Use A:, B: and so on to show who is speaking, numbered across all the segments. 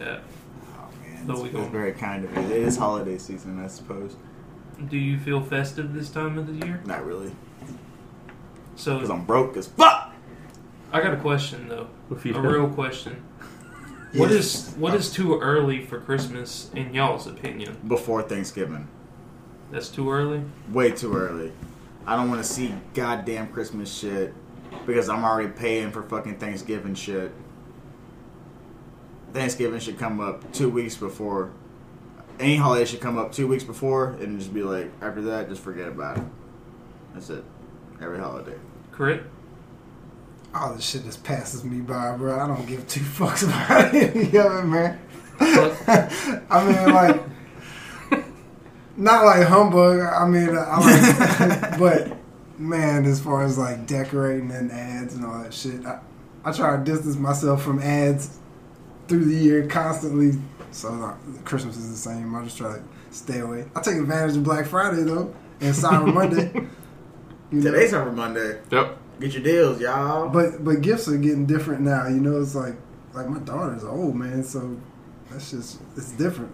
A: that.
B: Oh man,
A: But
B: it's, it's very kind of it. It is holiday season, I suppose.
A: Do you feel festive this time of the year?
B: Not really,
A: So
B: because I'm broke as fuck.
A: I got a question though,
C: If you
A: a real question. What is what is too early for Christmas in y'all's opinion?
B: before Thanksgiving?
A: That's too early.
B: Way too early. I don't want to see goddamn Christmas shit because I'm already paying for fucking Thanksgiving shit. Thanksgiving should come up two weeks before. Any holiday should come up two weeks before and just be like, after that, just forget about it. That's it. Every holiday.
A: Correct.
D: All this shit just passes me by, bro. I don't give two fucks about any of it, man. I mean, like, not like humbug. I mean, uh, I like, but man, as far as like decorating and ads and all that shit, I, I try to distance myself from ads through the year constantly. So like, Christmas is the same. I just try to stay away. I take advantage of Black Friday though and Cyber Monday. You know?
B: Today's Cyber Monday.
C: Yep.
B: Get your deals, y'all.
D: But but gifts are getting different now. You know, it's like like my daughter's old man, so that's just it's different.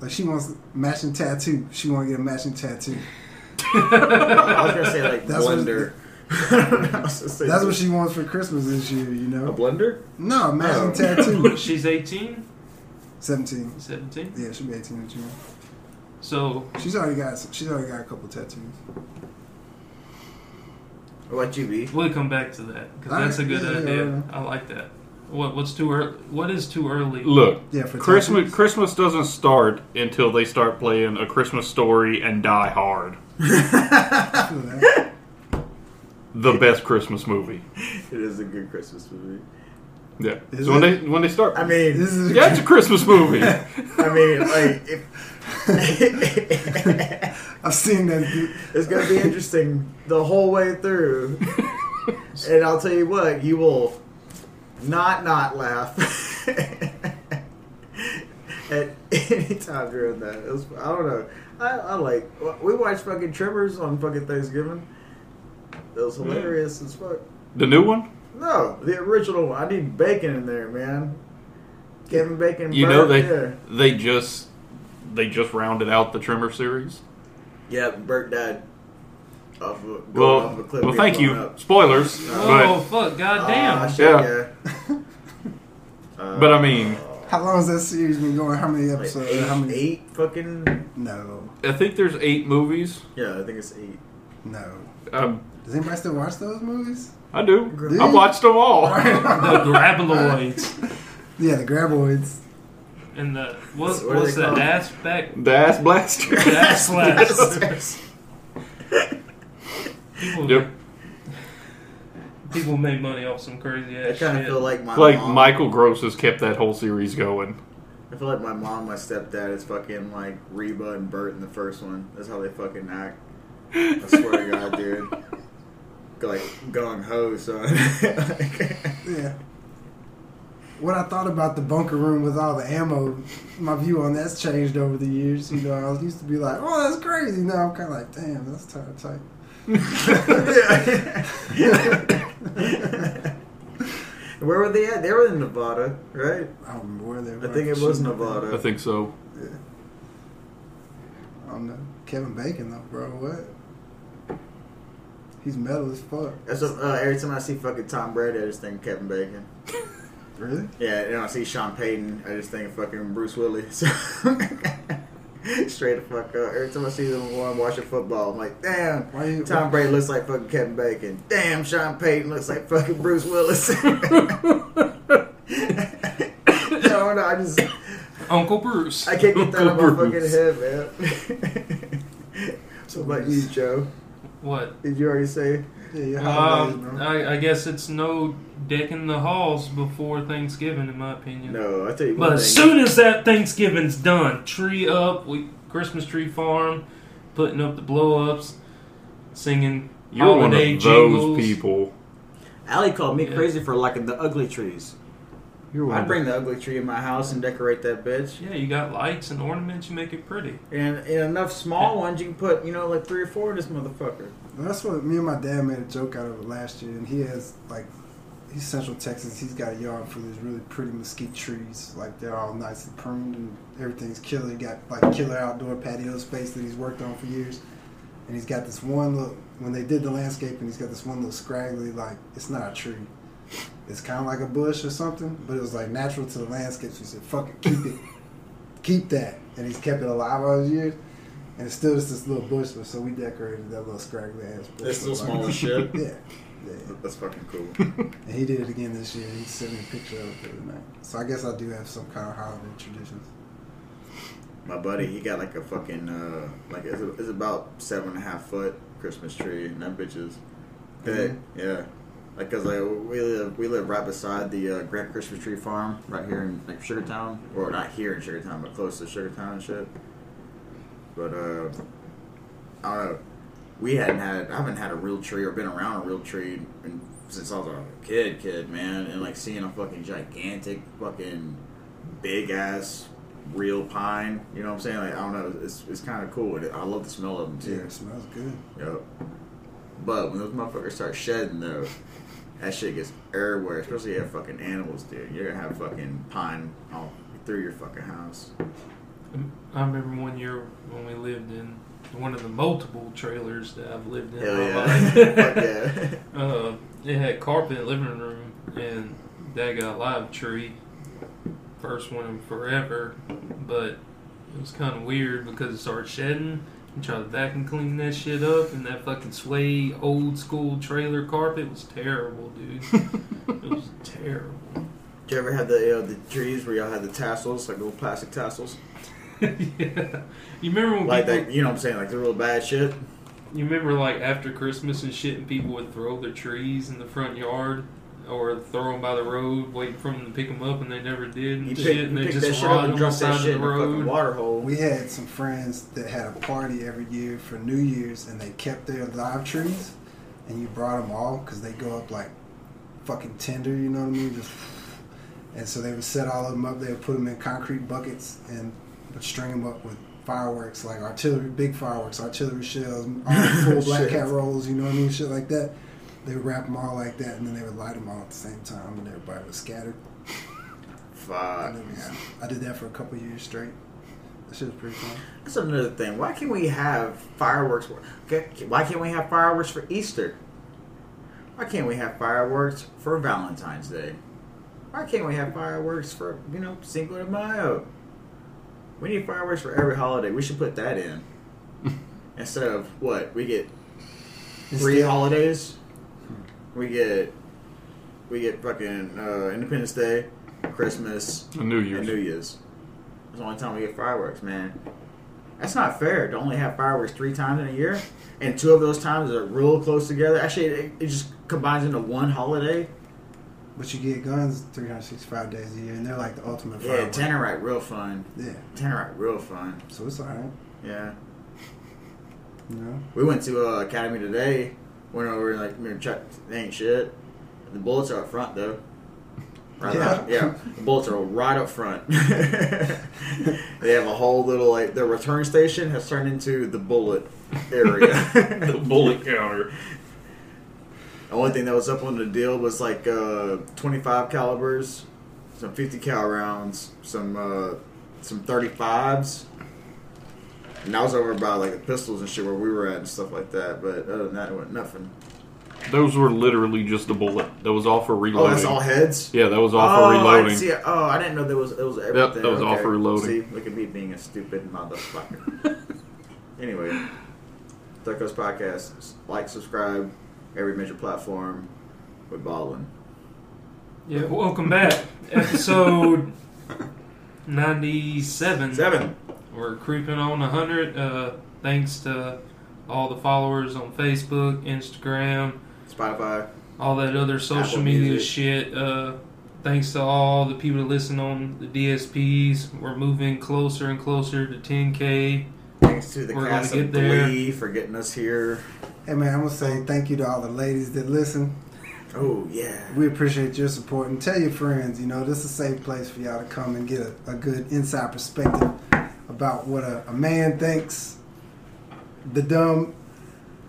D: Like she wants matching tattoo. She want to get a matching tattoo.
B: I was gonna say like
D: That's what-
B: blender. I was gonna say
D: That's what she wants for Christmas this year. You know?
B: a blender.
D: no matching
B: Oh.
D: tattoo.
A: She's 18,
D: Seventeen.
A: 17.
D: Yeah, she'll be eighteen in June.
A: So
D: She's already got she's already got a couple tattoos.
B: What about you, B?
A: we'll come back to that because
D: All
A: that's a good
D: yeah,
A: idea.
D: yeah,
A: I like that. What what's too early? What is too early?
C: Look,
D: Yeah, for
C: Christmas
D: tattoos.
C: Christmas doesn't start until they start playing a Christmas story and Die Hard,
D: I feel that.
C: The best Christmas movie.
B: It is a good Christmas movie.
C: Yeah.
D: Is
C: so when they when they start,
B: I mean,
D: This is
C: yeah, it's a Christmas movie.
B: I mean, like if
D: I've seen that.
B: it's gonna be interesting the whole way through, and I'll tell you what, you will not not laugh at any time during that. It was, I don't know. I, I like we watched fucking Tremors on fucking Thanksgiving. It was hilarious as fuck.
C: the new one,
B: No, the original one. I need bacon in there, man. Kevin Bacon.
C: you know they
B: yeah.
C: they just they just rounded out the Tremors series.
B: Yeah, Burt died. Off of, going
C: Well,
B: off a cliff
C: well, thank you.
B: up.
C: Spoilers,
A: Oh fuck! Goddamn!
B: Shit,
C: Yeah.
B: yeah. Uh,
C: But I mean-
D: How long has that series been going? How many
B: like
D: episodes?
B: eight,
D: How many?
B: eight fucking.
D: No,
C: I think there's eight movies.
B: Yeah, I think it's eight.
D: no.
C: Um,
D: Does anybody still watch those movies?
C: I do.
D: Do
C: I
D: you?
C: watched them all.
A: the Graboids.
D: Yeah, the Graboids.
A: and the what,
B: What are
A: what's
B: they
A: the
B: called?
A: ass back?
C: The ass blaster.
A: Ass slash. People,
C: Yep.
A: people made money off some crazy
B: shit.
A: I
B: kind of feel like my
C: like
B: mom.
C: Michael Gross has kept that whole series going.
B: I feel like my mom, my stepdad is fucking like Reba and Burt in the first one. That's how they fucking act. I swear to God, dude. Like going ho, son.
D: Yeah. What I thought about the bunker room with all the ammo, my view on that's changed over the years. You know, I was used to be like, "Oh, that's crazy." Now I'm kind of like, "Damn, that's kind of tight."
B: Where were they at? They were in Nevada, right?
D: I don't remember where they were.
B: I think it was. Nevada.
C: I think so.
D: Yeah. I don't know. Kevin Bacon though, bro. What? He's metal as fuck.
B: That's what, uh, every time I see fucking Tom Brady, I just think Kevin Bacon.
D: Really?
B: Yeah, and I see Sean Payton, I just think fucking Bruce Willis. Straight the fuck up. Every time I see them one watching football, I'm like, damn.
D: Why you?
B: Tom Brady looks like fucking Kevin Bacon. Damn, Sean Payton looks like fucking Bruce Willis. I don't know. I just
A: Uncle Bruce.
B: I can't get that out of my
C: Uncle
B: fucking head, man. so about you, Joe?
A: What?
B: Did you already say?
D: Yeah, your
A: Um. I, I guess it's no decking the halls before Thanksgiving, in my opinion.
B: No, I tell you
A: But as
B: thing.
A: soon as that Thanksgiving's done, tree up, we Christmas tree farm, putting up the blow ups, singing
C: You're one of
A: holiday
C: those
A: jingles.
C: people.
B: Allie called me
A: Yeah.
B: crazy for liking the ugly trees.
C: You're
B: I'd bring the ugly tree in my house and decorate that bitch.
A: Yeah, you got lights and ornaments, you make it pretty.
B: And, and enough small ones, you can put, you know, like three or four in this motherfucker.
D: That's what me and my dad made a joke out of it last year, and he has like he's Central Texas. He's got a yard full of these really pretty mesquite trees. Like they're all nicely pruned and everything's killer. He got like killer outdoor patio space that he's worked on for years. And he's got this one look when they did the landscaping. He's got this one little scraggly like it's not a tree. It's kind of like a bush or something, but it was like natural to the landscape. So he said, "Fuck it, keep it, keep that." And he's kept it alive all these years. And it's still just this little bush, but so we decorated that little scraggly ass bush.
B: It's still
D: with, like-
B: small as shit.
D: Yeah, yeah.
B: That's fucking cool.
D: And he did it again this year. He sent me a picture of it the other night. So I guess I do have some kind of holiday traditions.
B: My buddy, he got like a fucking uh, like it's, it's about seven and a half foot Christmas tree, and that bitch is big. Yeah, like cause like we live we live right beside the uh, Grant Christmas Tree Farm right here in like Sugartown, or not here in Sugartown, but close to Sugartown and shit. But uh, I don't know. We hadn't had I haven't had a real tree or been around a real tree in, since I was a kid, kid man, and like seeing a fucking gigantic fucking big ass real pine. You know what I'm saying? Like I don't know, it's it's kind of cool. I love the smell of them
D: Yeah,
B: too.
D: it smells good.
B: Yep. But when those motherfuckers start shedding though, that shit gets everywhere. Especially if you have fucking animals, dude. You're gonna have fucking pine all through your fucking house.
A: I remember one year when we lived in one of the multiple trailers that I've lived in.
B: Hell
A: my
B: yeah.
A: life.
B: Yeah.
A: uh, it had carpet in the living room, and that got a live tree. First one in forever, but it was kind of weird because it started shedding. And tried to vacuum clean that shit up, and that fucking suede old school trailer carpet was terrible, dude. it was terrible.
B: Did you ever have the uh, the trees where y'all had the tassels, like little plastic tassels?
A: yeah, you remember when
B: Like
A: people,
B: that, you know what I'm saying? Like the real bad shit.
A: You remember like after Christmas and shit, and people would throw their trees in the front yard or throw them by the road, waiting for them to pick them up, and they never did. And
B: You
A: shit,
B: pick,
A: and they
B: pick that
A: just
B: shit up
A: rotted
B: and
A: on the
B: drop
A: side
B: that
A: of
B: shit
A: the
B: in the fucking
A: road.
B: water hole.
D: We had some friends that had a party every year for New Year's, and they kept their live trees, and you brought them all because they go up like fucking tender, you know what I mean? Just and so they would set all of them up. They would put them in concrete buckets and would string them up with fireworks, like artillery, big fireworks, artillery shells, full black cat rolls, you know what I mean? Shit like that. They would wrap them all like that, and then they would light them all at the same time, and everybody was scattered.
B: Fuck.
D: And it was, I did that for a couple years straight. That shit was pretty fun.
B: That's another thing. Why can't we have fireworks? okay, Why can't we have fireworks for Easter? Why can't we have fireworks for Valentine's Day? Why can't we have fireworks for you know Cinco de Mayo? We need fireworks for every holiday. We should put that in instead of what we get three
D: Instead-
B: holidays. We get we get fucking uh, Independence Day, Christmas,
C: And New Year's.
B: and New Year's. That's the only time we get fireworks, man. That's not fair to only have fireworks three times in a year, and two of those times are real close together. Actually, it, it just combines into one holiday.
D: But you get guns 365 days a year, and they're like the ultimate
B: Yeah,
D: firework.
B: Tannerite, real fun.
D: Yeah,
B: Tannerite, real fun.
D: so it's alright,
B: Yeah,
D: you know.
B: we went to uh, Academy today. Went over and like we were check. They ain't shit. The bullets are up front though. Right
D: Yeah.
B: up- yeah. The bullets are right up front. they have a whole little like their return station has turned into the bullet area.
C: the bullet counter.
B: The only thing that was up on the deal was like uh, 25 calibers, some 50 cal rounds, some uh, some 35s, and that was over by like the pistols and shit where we were at and stuff like that. But other than that, it went nothing.
C: Those were literally just a bullet. That was all for
B: oh,
C: reloading. Oh, reloading.
B: that's all heads.
C: Yeah, that was all
B: oh,
C: for reloading.
B: didn't see it. Oh, I didn't know there was it was everything.
C: Yep, that was all for reloading.
B: See, look at me being a stupid motherfucker. anyway, Third Coast Podcast. Like, subscribe, every major platform with Baldwin.
A: Yeah, welcome back. Episode 97.
B: Seven.
A: We're creeping on 100. Uh, thanks to all the followers on Facebook, Instagram,
B: Spotify.
A: all that other social
B: Apple
A: media
B: Music.
A: shit. Uh, thanks to all the people that listen on the DSPs. We're moving closer and closer to 10K.
B: Thanks to the
A: We're
B: cast
A: gonna
B: of
A: get there.
B: Glee for getting us here.
D: Hey man, I'm gonna say thank you to all the ladies that listen.
B: Oh yeah.
D: We appreciate your support and tell your friends. You know, this is a safe place for y'all to come and get a, a good inside perspective about what a, a man thinks, the dumb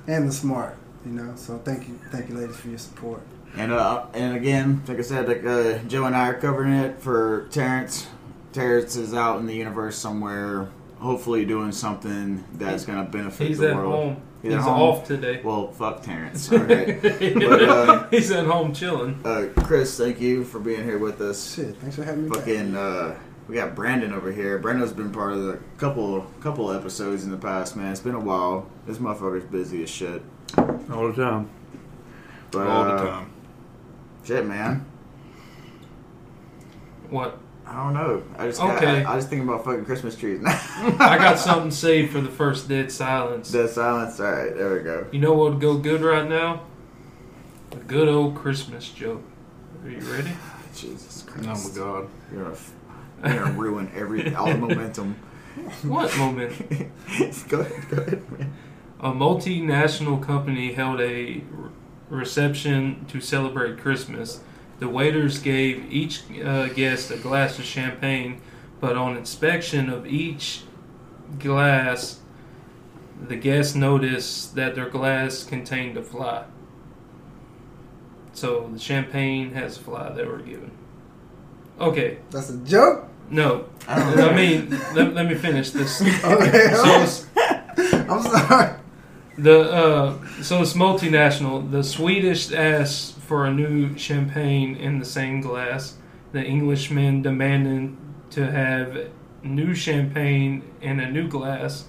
D: and the smart. You know, so thank you, thank you, ladies, for your support.
B: And uh, and again, like I said, like uh, Joe and I are covering it for Terrence. Terrence is out in the universe somewhere, hopefully doing something that's going to benefit
A: He's
B: the world.
A: home.
B: He's
A: He's,
B: at home?
A: off today.
B: Well, fuck Terrence. All right. But, uh,
A: He's at home chilling.
B: uh, Chris, thank you for being here with us.
D: Shit, thanks for having me. back.
B: Fucking, uh, we got Brandon over here. Brandon's been part of the couple couple episodes in the past, man. It's been a while. This motherfucker's busy as shit.
C: All the time.
B: But
C: All the
B: uh,
C: time.
B: shit, man.
A: What?
B: I don't know. I just got,
A: Okay.
B: I, I just think about fucking Christmas trees now.
A: I got something saved for the first dead silence.
B: Dead silence. All right, there we go.
A: You know what would go good right now? A good old Christmas joke. Are you ready?
B: Jesus Christ!
C: Oh my god.
B: You're gonna, f- you're gonna ruin every all the momentum.
A: What moment?
B: go ahead. Go ahead, man.
A: A multinational company held a re- reception to celebrate Christmas. The waiters gave each uh, guest a glass of champagne, but on inspection of each glass, the guests noticed that their glass contained a fly. So the champagne has a fly they were given. Okay,
D: That's a joke.
A: No.
B: I.
A: I mean, let, let me finish this.
D: Okay,
A: So it's-
D: I'm sorry.
A: The uh, so it's multinational. The Swedish asked for a new champagne in the same glass. The Englishmen demanded to have new champagne in a new glass.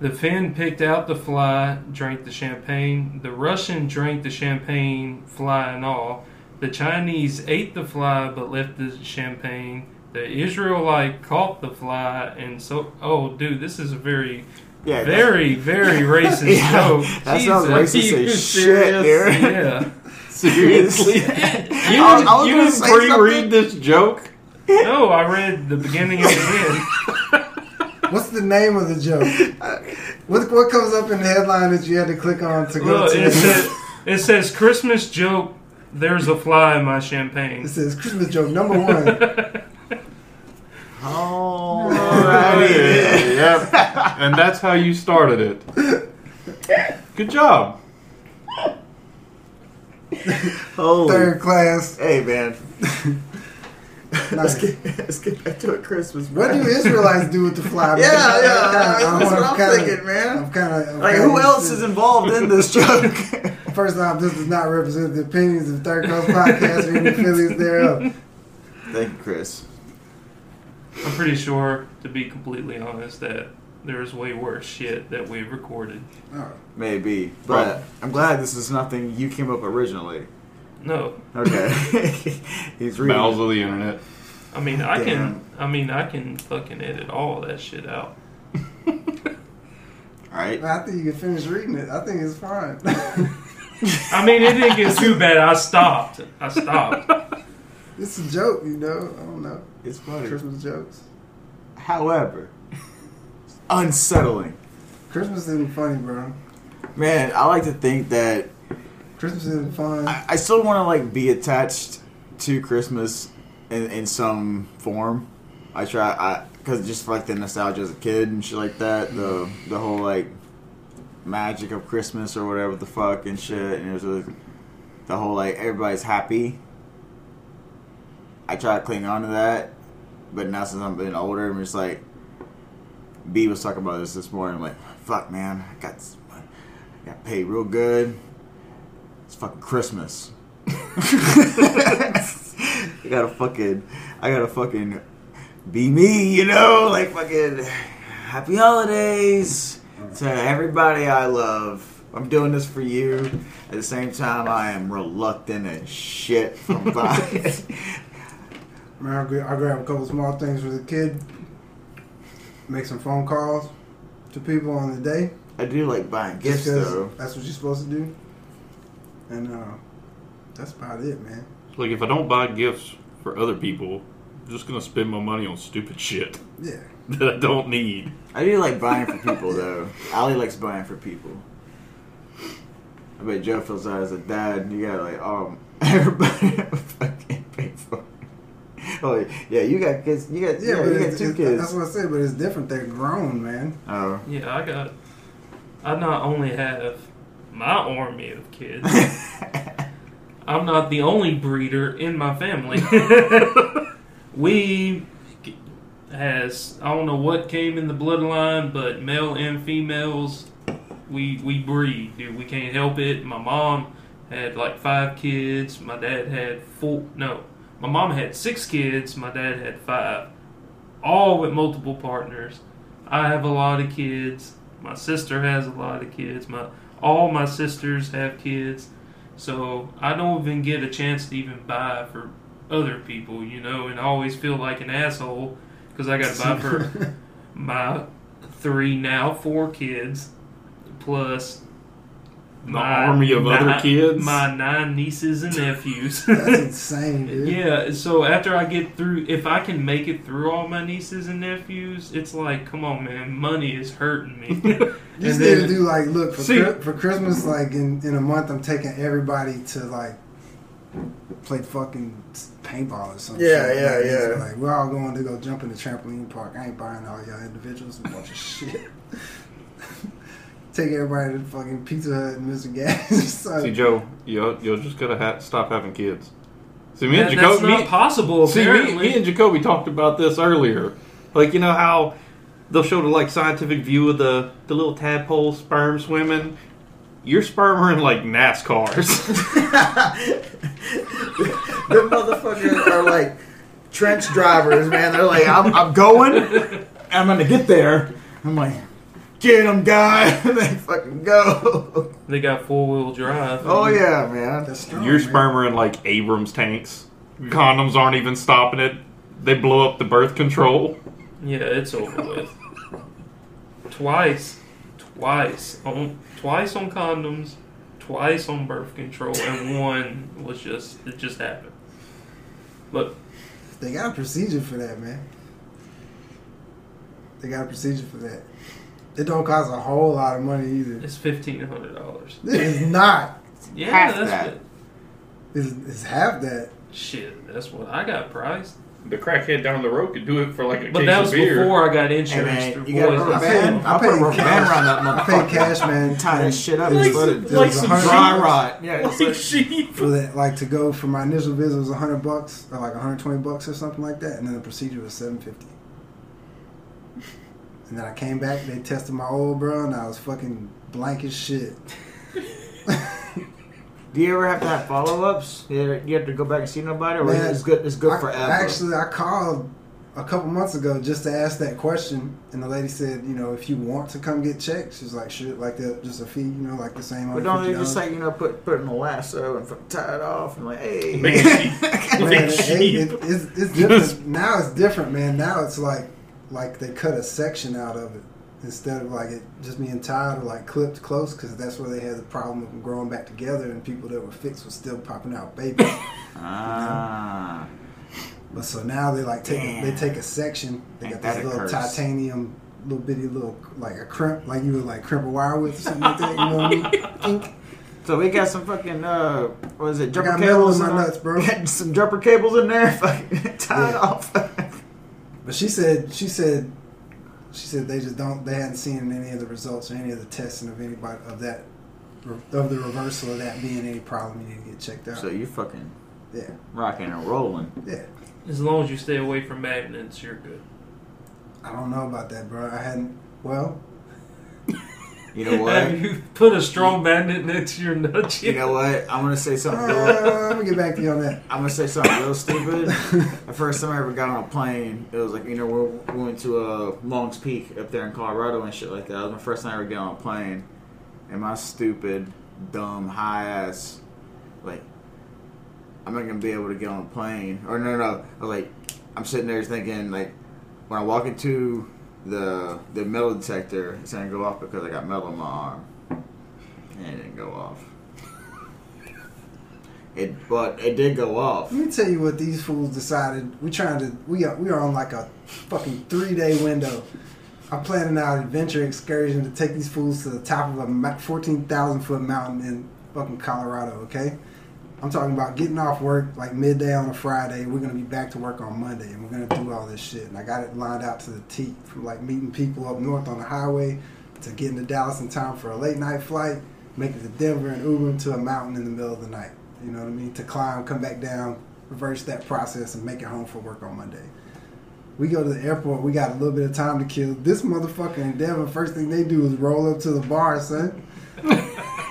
A: The Finn picked out the fly, drank the champagne. The Russian drank the champagne, fly and all. The Chinese ate the fly but left the champagne. The Israelite caught the fly and so. Oh, dude, this is a very
B: Yeah.
A: very, very racist
B: Yeah,
A: joke.
B: that sounds racist
A: are
B: as shit, dude.
A: Yeah.
C: Seriously? you
B: I-
C: didn't,
B: I was
C: you didn't pre-read this joke?
A: No, I read the beginning and the end.
D: What's the name of the joke? What what comes up in the headline that you had to click on to go
A: Look,
D: to?
A: it says, it says Christmas joke. There's a fly in my champagne.
D: It says Christmas joke number one.
B: Oh, Alrighty.
C: yep. And that's how you started it. Good job.
B: Holy.
D: Third class.
B: Hey, man. let's, get, let's get back to a Christmas.
D: What do
B: man.
D: Israelites do with the fly?
B: Yeah,
D: man?
B: yeah.
D: I'm kinda-
B: that's what
D: I'm
B: I'm
D: kinda-
B: thinking, man.
D: I'm kind of
B: Like, who else is involved in this joke?
D: First off, this does not represent the opinions of Third Class Podcast or any affiliates thereof.
B: Thank you, Chris.
A: I'm pretty sure, to be completely honest, that there's way worse shit that we've recorded.
D: Oh,
B: Maybe, but I'm glad this is nothing you came up originally.
A: No,
B: Okay, he's reading.
C: Mouths of the internet.
A: I mean I
B: Damn.
A: can. I mean I can fucking edit all that shit out.
B: All right.
D: I think you can finish reading it. I think it's fine.
A: I mean it didn't get too bad. I stopped. I stopped.
D: it's a joke, you know. I don't know.
B: It's funny.
D: Christmas jokes.
B: However, unsettling.
D: Christmas isn't funny, bro.
B: Man, I like to think that
D: Christmas isn't fun.
B: I, I still want to like be attached to Christmas in, in some form. I try, I because just for like the nostalgia as a kid and shit like that, the the whole like magic of Christmas or whatever the fuck and shit, and there's a, the whole like everybody's happy. I try to cling on to that, but now since I'm getting older, I'm just like. B was talking about this this morning. I'm like, fuck, man, I got, I got paid real good. It's fucking Christmas. I gotta fucking, I gotta fucking be me, you know? Like fucking happy holidays to everybody I love. I'm doing this for you. At the same time, I am reluctant as shit from buying.
D: Man, I gra- I grab a couple small things for the kid. Make some phone calls to people on the day.
B: I do like buying
D: gifts
B: gifts
D: 'cause
B: though.
D: That's what you're supposed to do. And uh, that's about it, man.
C: Like, if I don't buy gifts for other people, I'm just gonna spend my money on stupid shit
D: Yeah.
C: that I don't need.
B: I do like buying for people though. Ali likes buying for people. I bet Joe feels that as a dad. You got like, um, everybody fucking pay for. it. Oh yeah, you got kids. You got yeah,
D: but
B: you got two kids.
D: That's what I said, but it's different. They're grown, man.
B: Oh,
A: Yeah, I got. I not only have my army of kids, I'm not the only breeder in my family. we has I don't know what came in the bloodline, but male and females, we we breed, dude. We can't help it. My mom had like five kids. My dad had four. No, my mom had six kids. My dad had five, all with multiple partners. I have a lot of kids. My sister has a lot of kids. My all my sisters have kids. So I don't even get a chance to even buy for other people, you know, and I always feel like an asshole because I got to buy for my three now four kids plus
C: The army of other kids?
A: my nine nieces and nephews.
D: That's insane, dude.
A: yeah, so after I get through, if I can make it through all my nieces and nephews, it's like, come on, man, money is hurting me.
D: You just
A: And
D: need
A: then-
D: to do like, look for
A: See-
D: Chri- for Christmas, like in, in a month, I'm taking everybody to like play fucking paintball or something.
B: Yeah, yeah,
D: like,
B: yeah.
D: Like we're all going to go jump in the trampoline park. I ain't buying all y'all individuals a bunch of shit. Take everybody to fucking Pizza Hut and Mr. Gatti's. So-
C: See, Joe, you'll, you'll just gotta ha- stop having kids. See, me
A: That-
C: and
A: that's
C: Jacoby,
A: not
C: me,
A: possible.
C: see, me, me and Jacoby talked about this earlier. Like, you know how they'll show the like scientific view of the the little tadpole sperm swimming. Your sperm are in like NASCARs.
B: Them motherfuckers are like trench drivers, man. They're like, I'm, I'm going. I'm gonna get there. I'm like, get him, guy. And they fucking go.
A: they got four wheel drive.
B: Oh yeah, man.
D: That's strong,
C: Your
D: man.
C: sperm are in like Abrams tanks. Condoms aren't even stopping it. They blow up the birth control.
A: Yeah, it's over with. Twice, twice on twice on condoms, twice on birth control, and one was just it just happened. But
D: They got a procedure for that, man. They got a procedure for that. It don't cost a whole lot of money either.
A: it's fifteen hundred dollars.
D: It is not.
A: Yeah,
B: Half
A: that's
B: that.
A: what-
D: It's, it's half that.
A: shit. That's what I got priced.
C: The crackhead down the road could do it for like a
A: But
C: case
A: that
C: of
A: was
C: beer.
A: before I got
B: Hey
A: insurance
B: man,
A: through
B: you got a
A: Boys.
B: rubber
D: I paid-
B: band.
D: I
B: I'll put a
D: paid
B: rubber
D: cash.
B: band around that
D: I
B: motherfucker.
D: paid cash, man.
B: Tie that shit up.
A: Like
B: and put
A: some-
B: it.
A: like
D: was
A: some
D: a
B: Dry
D: dollars.
B: rot. Yeah. it's
A: like
B: like-
A: sheep.
D: for that, like to go for my initial visit was hundred bucks or like hundred twenty bucks or something like that, and then the procedure was seven fifty. And then I came back, they tested my old bro, and I was fucking blank as shit.
B: Do you ever have to have follow ups? You you have to go back and see nobody, or
D: Man,
B: it's good. It's good
D: I-
B: forever.
D: Actually, I called a couple months ago just to ask that question, and the lady said, you know, if you want to come get checked, she's like, sure, like the, just a fee, you know, like the same.
B: but don't they just like you know put put in a lasso and tie it off and like hey
C: Big.
D: Man,
C: Big
D: it- it- it's, it's different. now it's different, man. Now it's like like they cut a section out of it instead of like it just being tied or like clipped close because that's where they had the problem of them growing back together and people that were fixed were still popping out babies.
B: ah.
D: but so now they like take a, they take a section. They
B: Ain't
D: got this little
B: curse.
D: titanium. Little bitty little like a crimp like you would like crimp a wire with or something like that. You know what I mean? Ink.
B: So we got some fucking uh, what is it?
D: I
B: Jumper
D: got metal
B: cables
D: in my nuts, bro.
B: Got some jumper cables in there. Fucking tie it
D: Yeah.
B: off.
D: But she said she said she said they just don't they hadn't seen any of the results or any of the testing of anybody of that of the reversal of that being any problem you need to get checked out.
B: so you're fucking
D: yeah,
B: rocking and rolling.
D: yeah.
A: As long as you stay away from magnets, you're good.
D: I don't know about that, bro. I hadn't. Well,
B: You know what?
A: Have you put a strong magnet next to your nuts
B: You know what? I'm gonna say
D: uh,
B: something. real,
D: gonna get back to you on that.
B: I'm gonna say something real stupid. The first time I ever got on a plane, it was like you know we we went to uh, Long's Peak up there in Colorado and shit like that. That was my first time ever getting on a plane, and my stupid, dumb, high ass, like, I'm not gonna be able to get on a plane. Or no, no, I was like, I'm sitting there thinking like, when I walk into the the metal detector, it's gonna go off because I got metal in my arm, and it didn't go off. It, but it did go off.
D: Let me tell you what these fools decided. We're trying to we are we are on like a fucking three day window. I'm planning out an adventure excursion to take these fools to the top of a fourteen thousand foot mountain in fucking Colorado. Okay, I'm talking about getting off work like midday on a Friday. We're gonna be back to work on Monday, and we're gonna do all this shit. And I got it lined out to the T from like meeting people up north on the highway to getting to Dallas in time for a late night flight, making to Denver and Uber to a mountain in the middle of the night. You know what I mean? To climb, come back down, reverse that process, and make it home for work on Monday. We go to the airport. We got a little bit of time to kill. This motherfucker in Denver, first thing they do is roll up to the bar, son.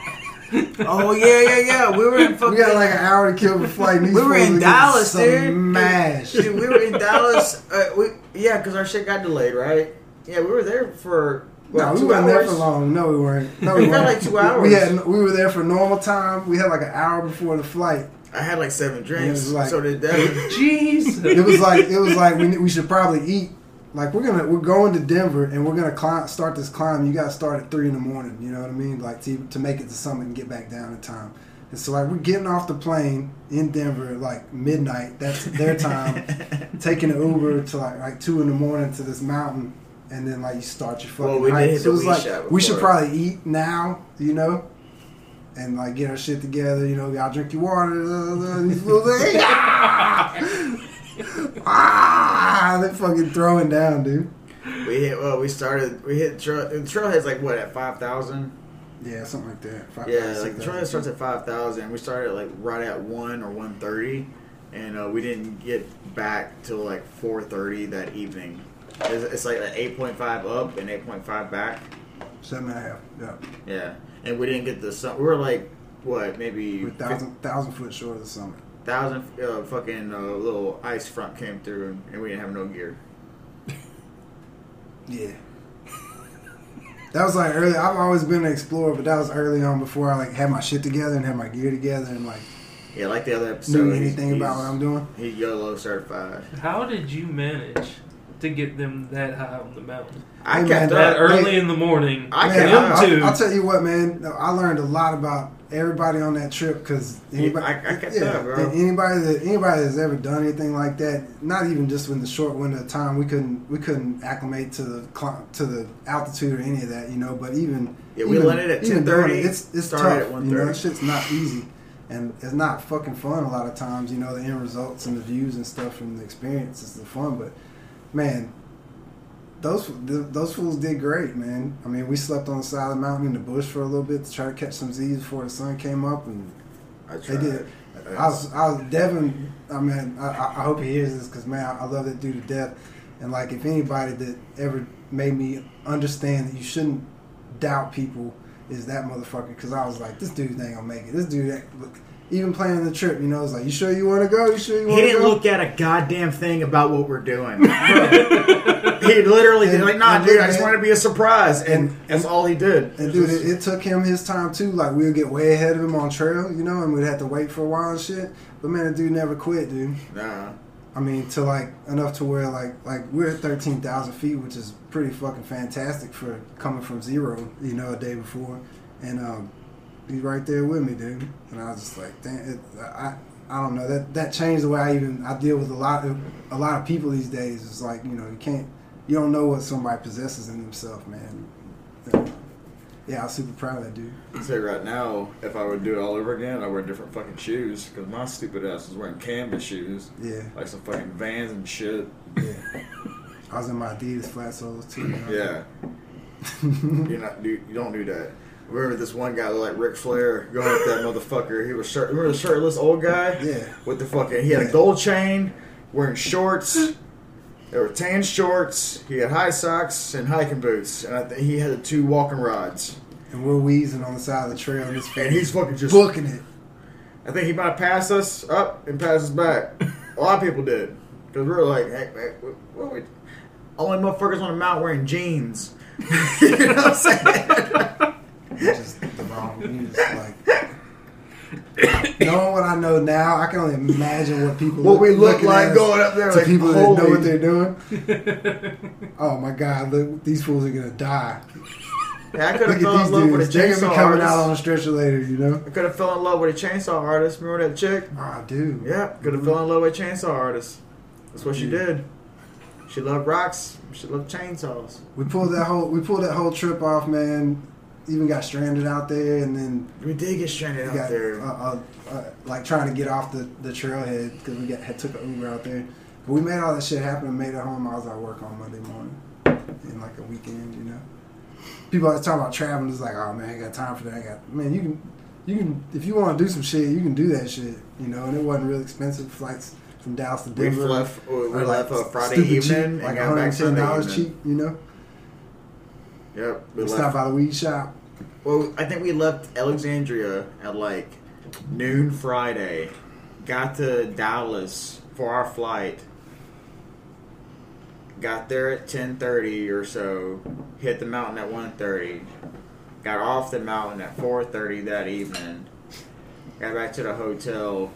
B: Oh yeah, yeah, yeah. We were in fucking.
D: We got like an hour to kill before flight.
B: We were in Dallas, dude.
D: Smashed.
B: Dude, we were in Dallas. Uh, we yeah, because our shit got delayed, right? Yeah, we were there for what,
D: no, we
B: two
D: weren't
B: hours.
D: there for long. No, we weren't. No, we
B: We
D: weren't.
B: like two hours.
D: We had we were there for normal time. We had like an hour before the flight.
B: I had like seven drinks.
D: like-
B: so did Devin.
A: Jeez.
D: It was like it was like we we should probably eat. Like we're gonna we're going to Denver and we're gonna climb start this climb. You gotta start at three in the morning. You know what I mean? Like to to make it to summit and get back down in time. And so like we're getting off the plane in Denver at like midnight. That's their time. taking an Uber to like like two in the morning to this mountain, and then like you start your fucking
B: Well, we
D: hike. So it's
B: weed
D: like
B: shop
D: we should probably eat now, you know, and like get our shit together. You know, y'all drink your water. blah, blah, blah, and these fools like, "Hey, ah!" ah, they fucking throwing down, dude.
B: we hit. Well, we started. We hit trail. The trailhead's like what at five thousand.
D: Yeah, something like that. Five,
B: Yeah,
D: five,
B: like the trailhead starts at five thousand. We started like right at one or one thirty, and uh, we didn't get back till like four thirty that evening. It's, it's like an eight point five up and eight point five back.
D: seven and a half. Yeah,
B: Yeah, and we didn't get the sun. We were like what maybe
D: we're thousand thousand foot short of the summit.
B: Thousand uh, fucking uh, little ice front came through, and we didn't have no gear.
D: Yeah. That was like early. I've always been an explorer, but that was early on before I like had my shit together and had my gear together and like
B: Yeah, like the other episode.
D: knew
B: he's-
D: anything about
B: he's-
D: what I'm doing.
B: He YOLO certified.
A: How did you manage to get them that high on the mountain?
B: I
D: Hey,
B: kept
D: man,
A: That
B: up.
A: early
D: hey.
A: in the morning.
B: I
D: Man,
B: kept
A: them
B: up.
D: I'll tell you what, man. I learned a lot about everybody on that trip because anybody,
B: I- I bro.
D: anybody that anybody that's ever done anything like that, not even just in the short window of time, we couldn't we couldn't acclimate to the to the altitude or any of that, you know. But even
B: Yeah, we
D: even,
B: landed at 10:30,
D: it, It's it's tough.
B: at
D: you know, that shit's not easy, and it's not fucking fun a lot of times. You know, the end results and the views and stuff from the experience is the fun, but man, those those fools did great, man. I mean, we slept on the side of the mountain in the bush for a little bit to try to catch some Z's before the sun came up, and
B: I
D: they did. I was, I was Devin. I mean, I, I hope he hears this because man, I love that dude to death. And like, if anybody that ever made me understand that you shouldn't doubt people is that motherfucker, because I was like, this dude ain't gonna make it. This dude, even planning the trip, you know, it's like, you sure you want to go? You sure you want to He
B: didn't
D: go?
B: look at a goddamn thing about what we're doing. he literally did
D: And-
B: like, nah, dude, I just wanted to be a surprise, and,
D: and-
B: that's all he did.
D: And dude, it, it took him his time too. Like we'll get way ahead of him on trail, you know, and we'd have to wait for a while and shit. But man, the dude never quit, dude.
B: nah,
D: I mean, to like enough to where like like we're at thirteen thousand feet, which is pretty fucking fantastic for coming from zero, you know, a day before, and um, he's right there with me, dude. And I was just like, damn, it, I I don't know that that changed the way I even I deal with a lot of a lot of people these days. It's like you know you can't you don't know what somebody possesses in themselves, man. Yeah, I'm super proud of that dude.
B: I'd say right now, if I would do it all over again, I wear different fucking shoes because my stupid ass was wearing canvas shoes,
D: Yeah,
B: like some fucking Vans and shit.
D: yeah. I was in my Adidas flat soles too. you know?
B: Yeah, you're not do you don't do that. Remember this one guy looked like Ric Flair going up that motherfucker. He was shirt. Remember the shirtless old guy?
D: Yeah.
B: With the fucking, he had a gold chain, wearing shorts. There were tan shorts. He had high socks and hiking boots, and I think he had the two walking rods.
D: And we're wheezing on the side of the trail, and, this
B: And he's fucking just.
D: booking it.
B: I think he might have passed us up and passed us back. A lot of people did because we were like, hey, hey, what, we, only motherfuckers on the mountain wearing jeans. you know what I'm saying?
D: Just the wrong views. Like knowing what I know now, I can only imagine what people
B: what we look like going up there,
D: to
B: like
D: people that know what they're doing. oh my god, look, these fools are gonna die.
B: Yeah, I could
D: Look
B: have fell
D: at
B: in
D: these
B: love with a
D: dudes. They're gonna
B: chainsaw
D: be coming out on
B: artist.
D: a stretcher later, you know.
B: I could have fell in love with a chainsaw artist. Remember that chick?
D: Ah, dude.
B: Yeah, could have fell in love with a chainsaw artist. That's what she did. She loved rocks. She loved chainsaws.
D: We pulled that whole we pulled that whole trip off, man. Even got stranded out there, and then
B: We did get stranded out
D: got
B: there.
D: uh, uh, uh, like trying to get off the, the trailhead because we got had took an Uber out there. But we made all that shit happen and made it home. I was at work on Monday morning in like a weekend, you know. People always talk about traveling. It's like, oh man, I ain't got time for that. I got man, you can you can if you want to do some shit, you can do that shit. You know, and it wasn't real expensive flights from Dallas to Denver.
B: We
D: Denver.
B: left. We
D: or,
B: left
D: like,
B: Friday
D: stupid
B: evening
D: cheap,
B: and
D: like
B: got back Sunday
D: dollars cheap. You know,
B: Yep. We
D: we
B: left.
D: stop by the weed shop.
B: Well, I think we left Alexandria at like noon Friday. Got to Dallas for our flight. Got there at ten thirty or so. Hit the mountain at one thirty. Got off the mountain at four thirty that evening. Got back to the hotel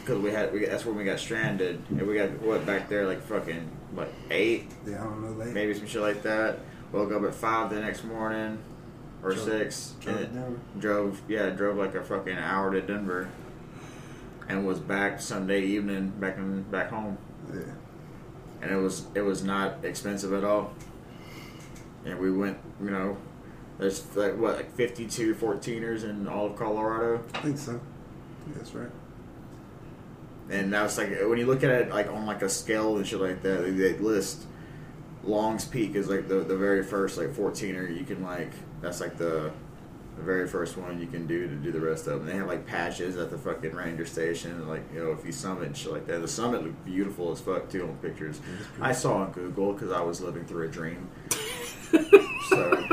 B: because we had we, that's when we got stranded and we got what back there like fucking what eight
D: Yeah, I don't know. They
B: maybe some shit like that. Woke up at five the next morning or
D: Drove-
B: six.
D: drove
B: and
D: Denver.
B: drove yeah drove like a fucking hour to Denver, and was back Sunday evening back in back home.
D: Yeah.
B: And it was it was not expensive at all. And we went you know. There's like what like 52 14ers in all of Colorado,
D: I think so. Yeah, that's right.
B: and that's like when you look at it like on like a scale and shit like that, they, they list Long's Peak is like the the very first like 14er you can like that's like the the very first one you can do to do the rest of them. They have like patches at the fucking ranger station, like you know if you summit shit like that. The summit looked beautiful as fuck too on pictures. I saw on Google because I was living through a dream. so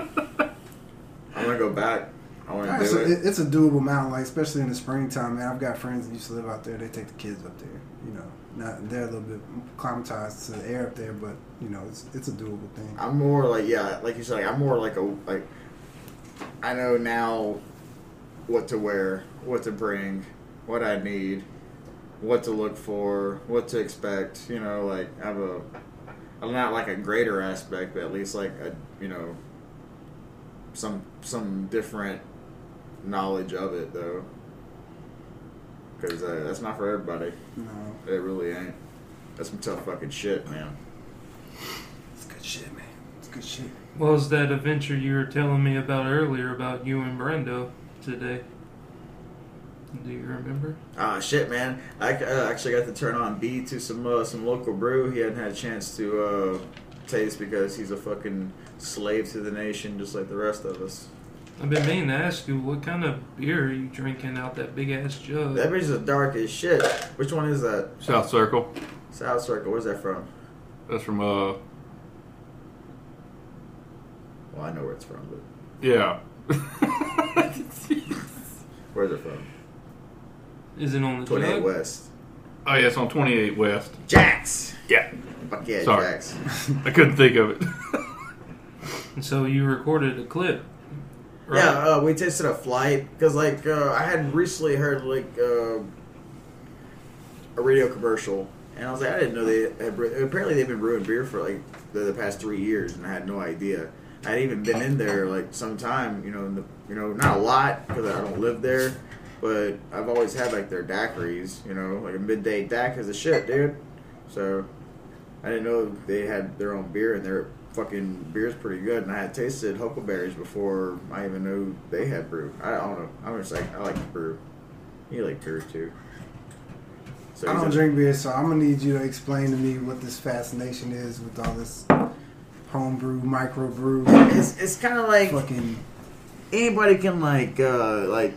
B: I'm gonna go back. I want to do
D: so
B: it.
D: it, it's a doable mountain, like especially in the springtime. Man, I've got friends that used to live out there. They take the kids up there. You know, not they're a little bit acclimatized to the air up there, but you know, it's it's a doable thing.
B: I'm more like yeah, like you said, like, I'm more like a like. I know now what to wear, what to bring, what I need, what to look for, what to expect. You know, like I have a, I'm not like a greater aspect, but at least like a you know. Some some different knowledge of it though, because uh, that's not for everybody.
D: No,
B: It really ain't. That's some tough fucking shit, man.
D: it's good shit, man. It's good shit.
A: What was that adventure you were telling me about earlier about you and Brando today? Do you remember?
B: Ah, shit, man! I uh, actually got to turn on B to some uh, some local brew. He hadn't had a chance to uh, taste because he's a fucking slave to the nation, just like the rest of us.
A: I've been meaning to ask you what kind of beer are you drinking out that big ass jug?
B: That bitch is dark as shit. Which one is that?
C: South Circle.
B: South Circle. Where's that from?
C: That's from uh
B: Well, I know where it's from, but
C: yeah.
B: where's it from?
A: Is it on the
B: 28
A: jug?
B: West.
C: oh yeah, it's on 28 West.
B: Jax.
C: Yeah.
B: Fuck yeah,
C: Sorry.
B: Jax.
C: I couldn't think of it.
A: And so you recorded a clip. Right?
B: Yeah, uh, we tasted a flight because, like, uh, I had recently heard like uh, a radio commercial, and I was like, I didn't know they had. Bre- apparently, they've been brewing beer for like the, the past three years, and I had no idea. I had even been in there like sometime, you know, in the, you know, not a lot because I don't live there, but I've always had like their daiquiris, you know, like a midday DAC is a shit, dude. So I didn't know they had their own beer, and their fucking beer's pretty good. And I had tasted huckleberries before I even knew they had brew. I, don't know. I'm just like I like brew. You like beer too. So
D: I don't
B: a-
D: drink beer, so I'm gonna need you to explain to me what this fascination is with all this homebrew, microbrew,
B: It's it's kind of like
D: fucking.
B: anybody can like uh like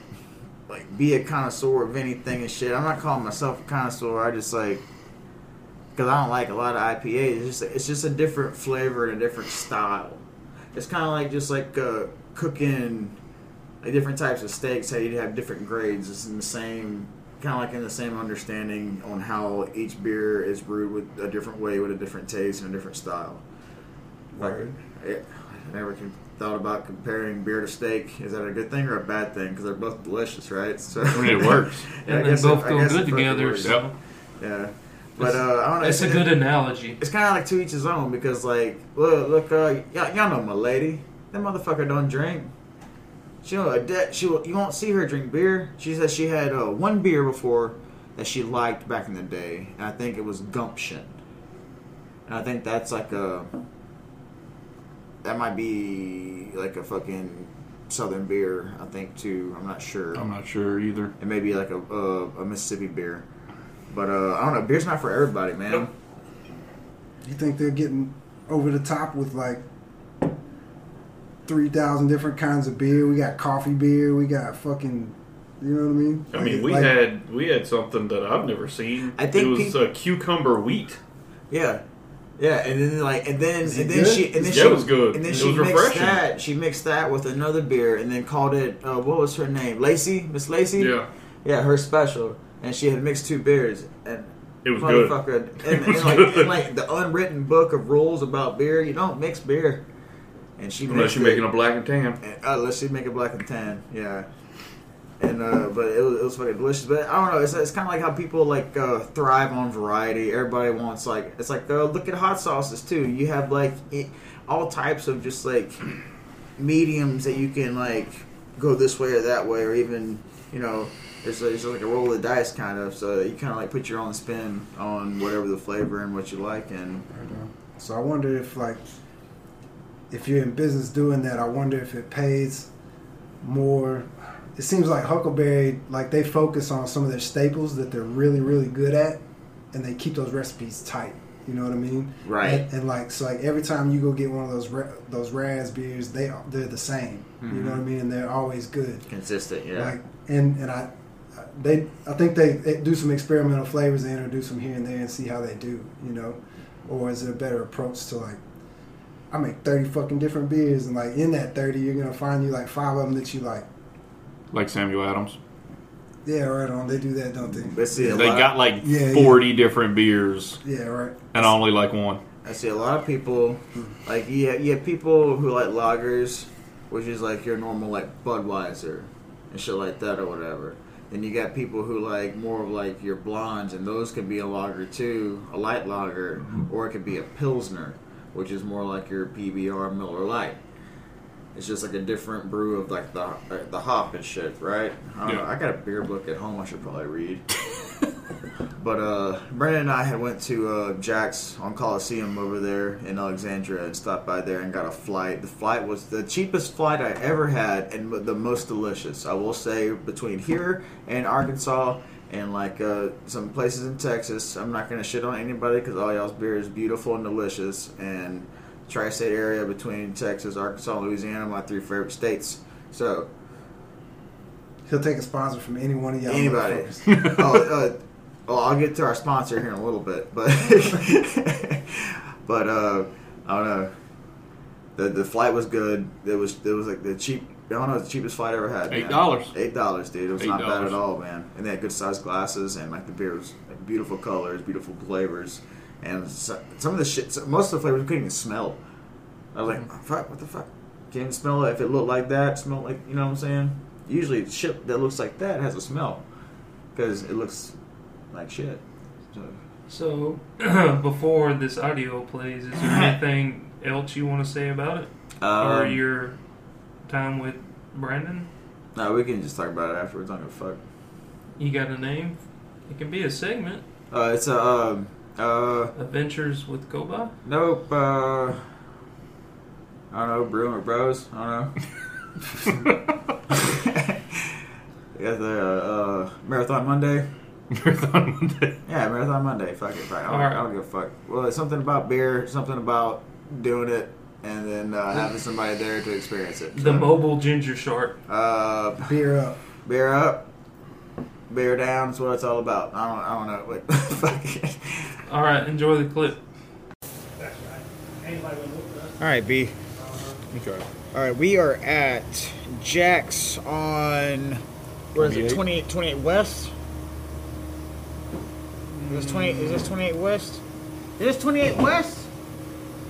B: like be a connoisseur of anything and shit. I'm not calling myself a connoisseur. I just like because I don't like a lot of IPAs. It's just it's just a different flavor and a different style. It's kind of like just like uh, cooking like different types of steaks. How you have different grades. It's in the same kind of like in the same understanding on how each beer is brewed with a different way, with a different taste and a different style. Like,
D: Word.
B: it, I never thought about comparing beer to steak. Is that a good thing or a bad thing? Because they're both delicious, right? So
C: I mean, it works.
B: Yeah,
A: and they
B: guess
A: both go good together. So
B: Yeah, but uh, I don't know.
A: it's a good analogy.
B: It's kind of like to each his own because, like, look, look, uh, y'all, y'all know my lady. That motherfucker don't drink. She, a de- she, you won't see her drink beer. She says she had uh, one beer before that she liked back in the day, and I think it was Gumption. And I think that's like a that might be like a fucking southern beer. I think too. I'm not sure.
C: I'm not sure either.
B: It may be like a a, a Mississippi beer, but uh, I don't know. Beer's not for everybody, man.
C: Nope.
D: You think they're getting over the top with like three thousand different kinds of beer? We got coffee beer. We got fucking You know what I mean?
C: I mean, we
D: Like-
C: had we had something that I've never seen.
B: I think
C: it was
B: peop-
C: uh, cucumber wheat.
B: Yeah. Yeah, and then like, and then and then
D: good?
B: she and then
C: Yeah,
B: she
C: was good.
B: and then
C: It
B: she
C: was
B: mixed
C: refreshing.
B: that. She mixed that with another beer, and then called it uh, what was her name? Lacey, Miss Lacey.
C: Yeah,
B: yeah, her special, and she had mixed two beers, and
C: it was good.
B: motherfucker, and,
C: It
B: and, like,
C: good.
B: and like the unwritten book of rules about beer, you don't mix beer, and she
C: Unless you're
B: it.
C: making a black and tan.
B: And, uh, unless she make a black and tan, yeah. And uh, but it was, it was fucking delicious. But I don't know. It's, it's kind of like how people like uh, thrive on variety. Everybody wants like it's like uh, look at hot sauces too. You have like all types of just like mediums that you can like go this way or that way, or even you know. It's, it's like a roll of the dice kind of, so you kind of like put your own spin on whatever the flavor and what you like, and
D: So I wonder if like if you're in business doing that, I wonder if it pays more. It seems like Huckleberry, like they focus on some of their staples that they're really, really good at, and they keep those recipes tight. You know what I mean?
B: right.
D: And, and like so, like every time you go get one of those ra- those Raz beers, they they're the same. You know mm-hmm. what I mean? And they're always good.
B: consistent, yeah.
D: Like and and I they I think they, they do some experimental flavors and introduce them here and there and see how they do, you know, or is it a better approach to like I make thirty fucking different beers and like in that thirty you're gonna find you like five of them that you like.
C: Like Samuel Adams.
D: Yeah, right on. They do that, don't they?
B: but see, a
C: They
B: lot-
C: got like
D: Yeah, yeah.
C: 40 different beers
D: Yeah, right.
C: and I only like one.
B: I see a lot of people, like yeah, you have people who like lagers, which is like your normal like Budweiser and shit like that or whatever. Then you got people who like more of like your blondes, and those can be a lager too, a light lager, or it could be a pilsner, which is more like your PBR Miller Lite. It's just like a different brew of like the uh, the hop and shit, right? I, don't
C: Yeah.
B: know. I got a beer book at home. I should probably read. But uh, Brandon and I had went to uh, Jack's on Coliseum over there in Alexandria and stopped by there and got a flight. The flight was the cheapest flight I ever had and the most delicious. I will say between here and Arkansas and like uh, some places in Texas. I'm not gonna shit on anybody because all y'all's beer is beautiful and delicious. And tri-state area between Texas, Arkansas, Louisiana, my three favorite states. So
D: He'll take a sponsor from any one of y'all.
B: Anybody.
D: motherfuckers.
B: oh, uh, well, I'll get to our sponsor here in a little bit, but but uh, I don't know. The the flight was good. It was it was like the cheap. I don't know the cheapest flight I ever had.
C: $8.
B: Eight dollars, dude. It was not bad at all, man. And they had good sized glasses, and like the beer was like, beautiful colors, beautiful flavors, and so, some of the shit. Most of the flavors we couldn't even smell. I was like, fuck, what the fuck? Can't even smell it if it looked like that. Smell like you know what I'm saying? Usually, shit that looks like that has a smell because it looks like shit. So,
A: So, before this audio plays, is there anything else you want to say about it? or
B: um,
A: your time with Brandon?
B: no, we can just talk about it afterwards. I don't give a fuck.
A: You got a name? It can be a segment.
B: Uh, it's a um, uh,
A: Adventures with Goba?
B: nope. Uh, I don't know, Brewing with Bros. I don't know. We got the uh, uh, Marathon Monday.
C: Marathon Monday.
B: Yeah, Marathon Monday. Fuck it. Fuck. I, don't,
A: Alright.
B: I don't give a fuck. Well, it's something about beer, something about doing it, and then uh, having somebody there to experience it.
A: The mobile ginger shark.
B: uh,
D: Beer up.
B: beer up, beer down. That's what it's all about. I don't. I don't know. But fuck it.
A: All right, enjoy the clip.
B: All right, B.
C: Okay.
B: All right, we are at Jack's on where is it?
C: 28?
B: 28, 28 West. Is this 20? Is this 28 West? Is this 28 West?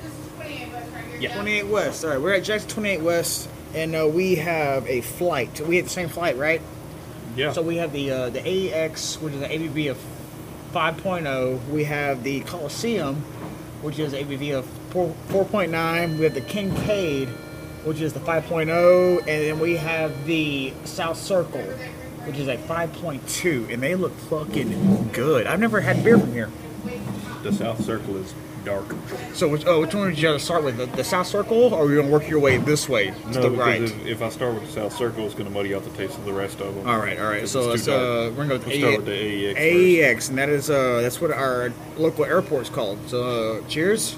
E: This is 28 West right here.
C: Yeah.
B: 28 West. All right, we're at Jack's 28 West, and uh, we have a flight. We have the same flight, right?
C: Yeah.
B: So we have the uh, the AEX, which is an ABV of 5.0. We have the Coliseum, which is an ABV of 4, 4.9. We have the Kincaid, which is the 5.0, and then we have the South Circle, which is a 5.2, and they look fucking good. I've never had beer from here.
C: the South Circle is dark.
B: So, which, oh, which one would you have to start with? The, the South Circle, or are you gonna work your way this way to
C: No,
B: the right?
C: if, if I start with the South Circle, it's going to muddy out the taste of the rest of them.
B: All right, all right.
C: It's
B: So let's uh, we're gonna go with
C: We'll start with the AEX first.
B: AEX, and that is uh, that's what our local airport's called. So uh, cheers,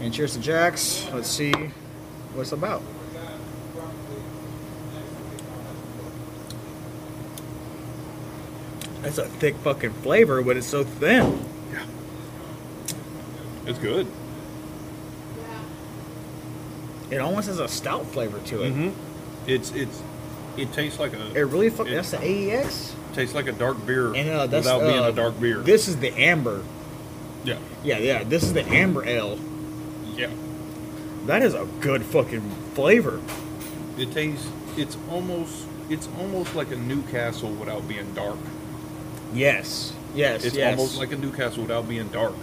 B: and cheers to Jax. Let's see what it's about. That's a thick fucking flavor, but it's so thin.
C: It's good.
F: Yeah.
B: It almost has a stout flavor to it.
C: Mm-hmm. It's it's it tastes like a
B: It really fucking.
C: It-
B: That's the AEX.
C: tastes like a dark beer
B: And uh, that's
C: without being
B: uh,
C: a dark beer.
B: This is the amber.
C: yeah,
B: Yeah, yeah. This is the amber ale.
C: yeah.
B: That is a good fucking flavor.
C: It tastes. It's almost. It's almost like a Newcastle without being dark.
B: Yes. Yes.
C: It's
B: yes.
C: almost like a Newcastle without being dark.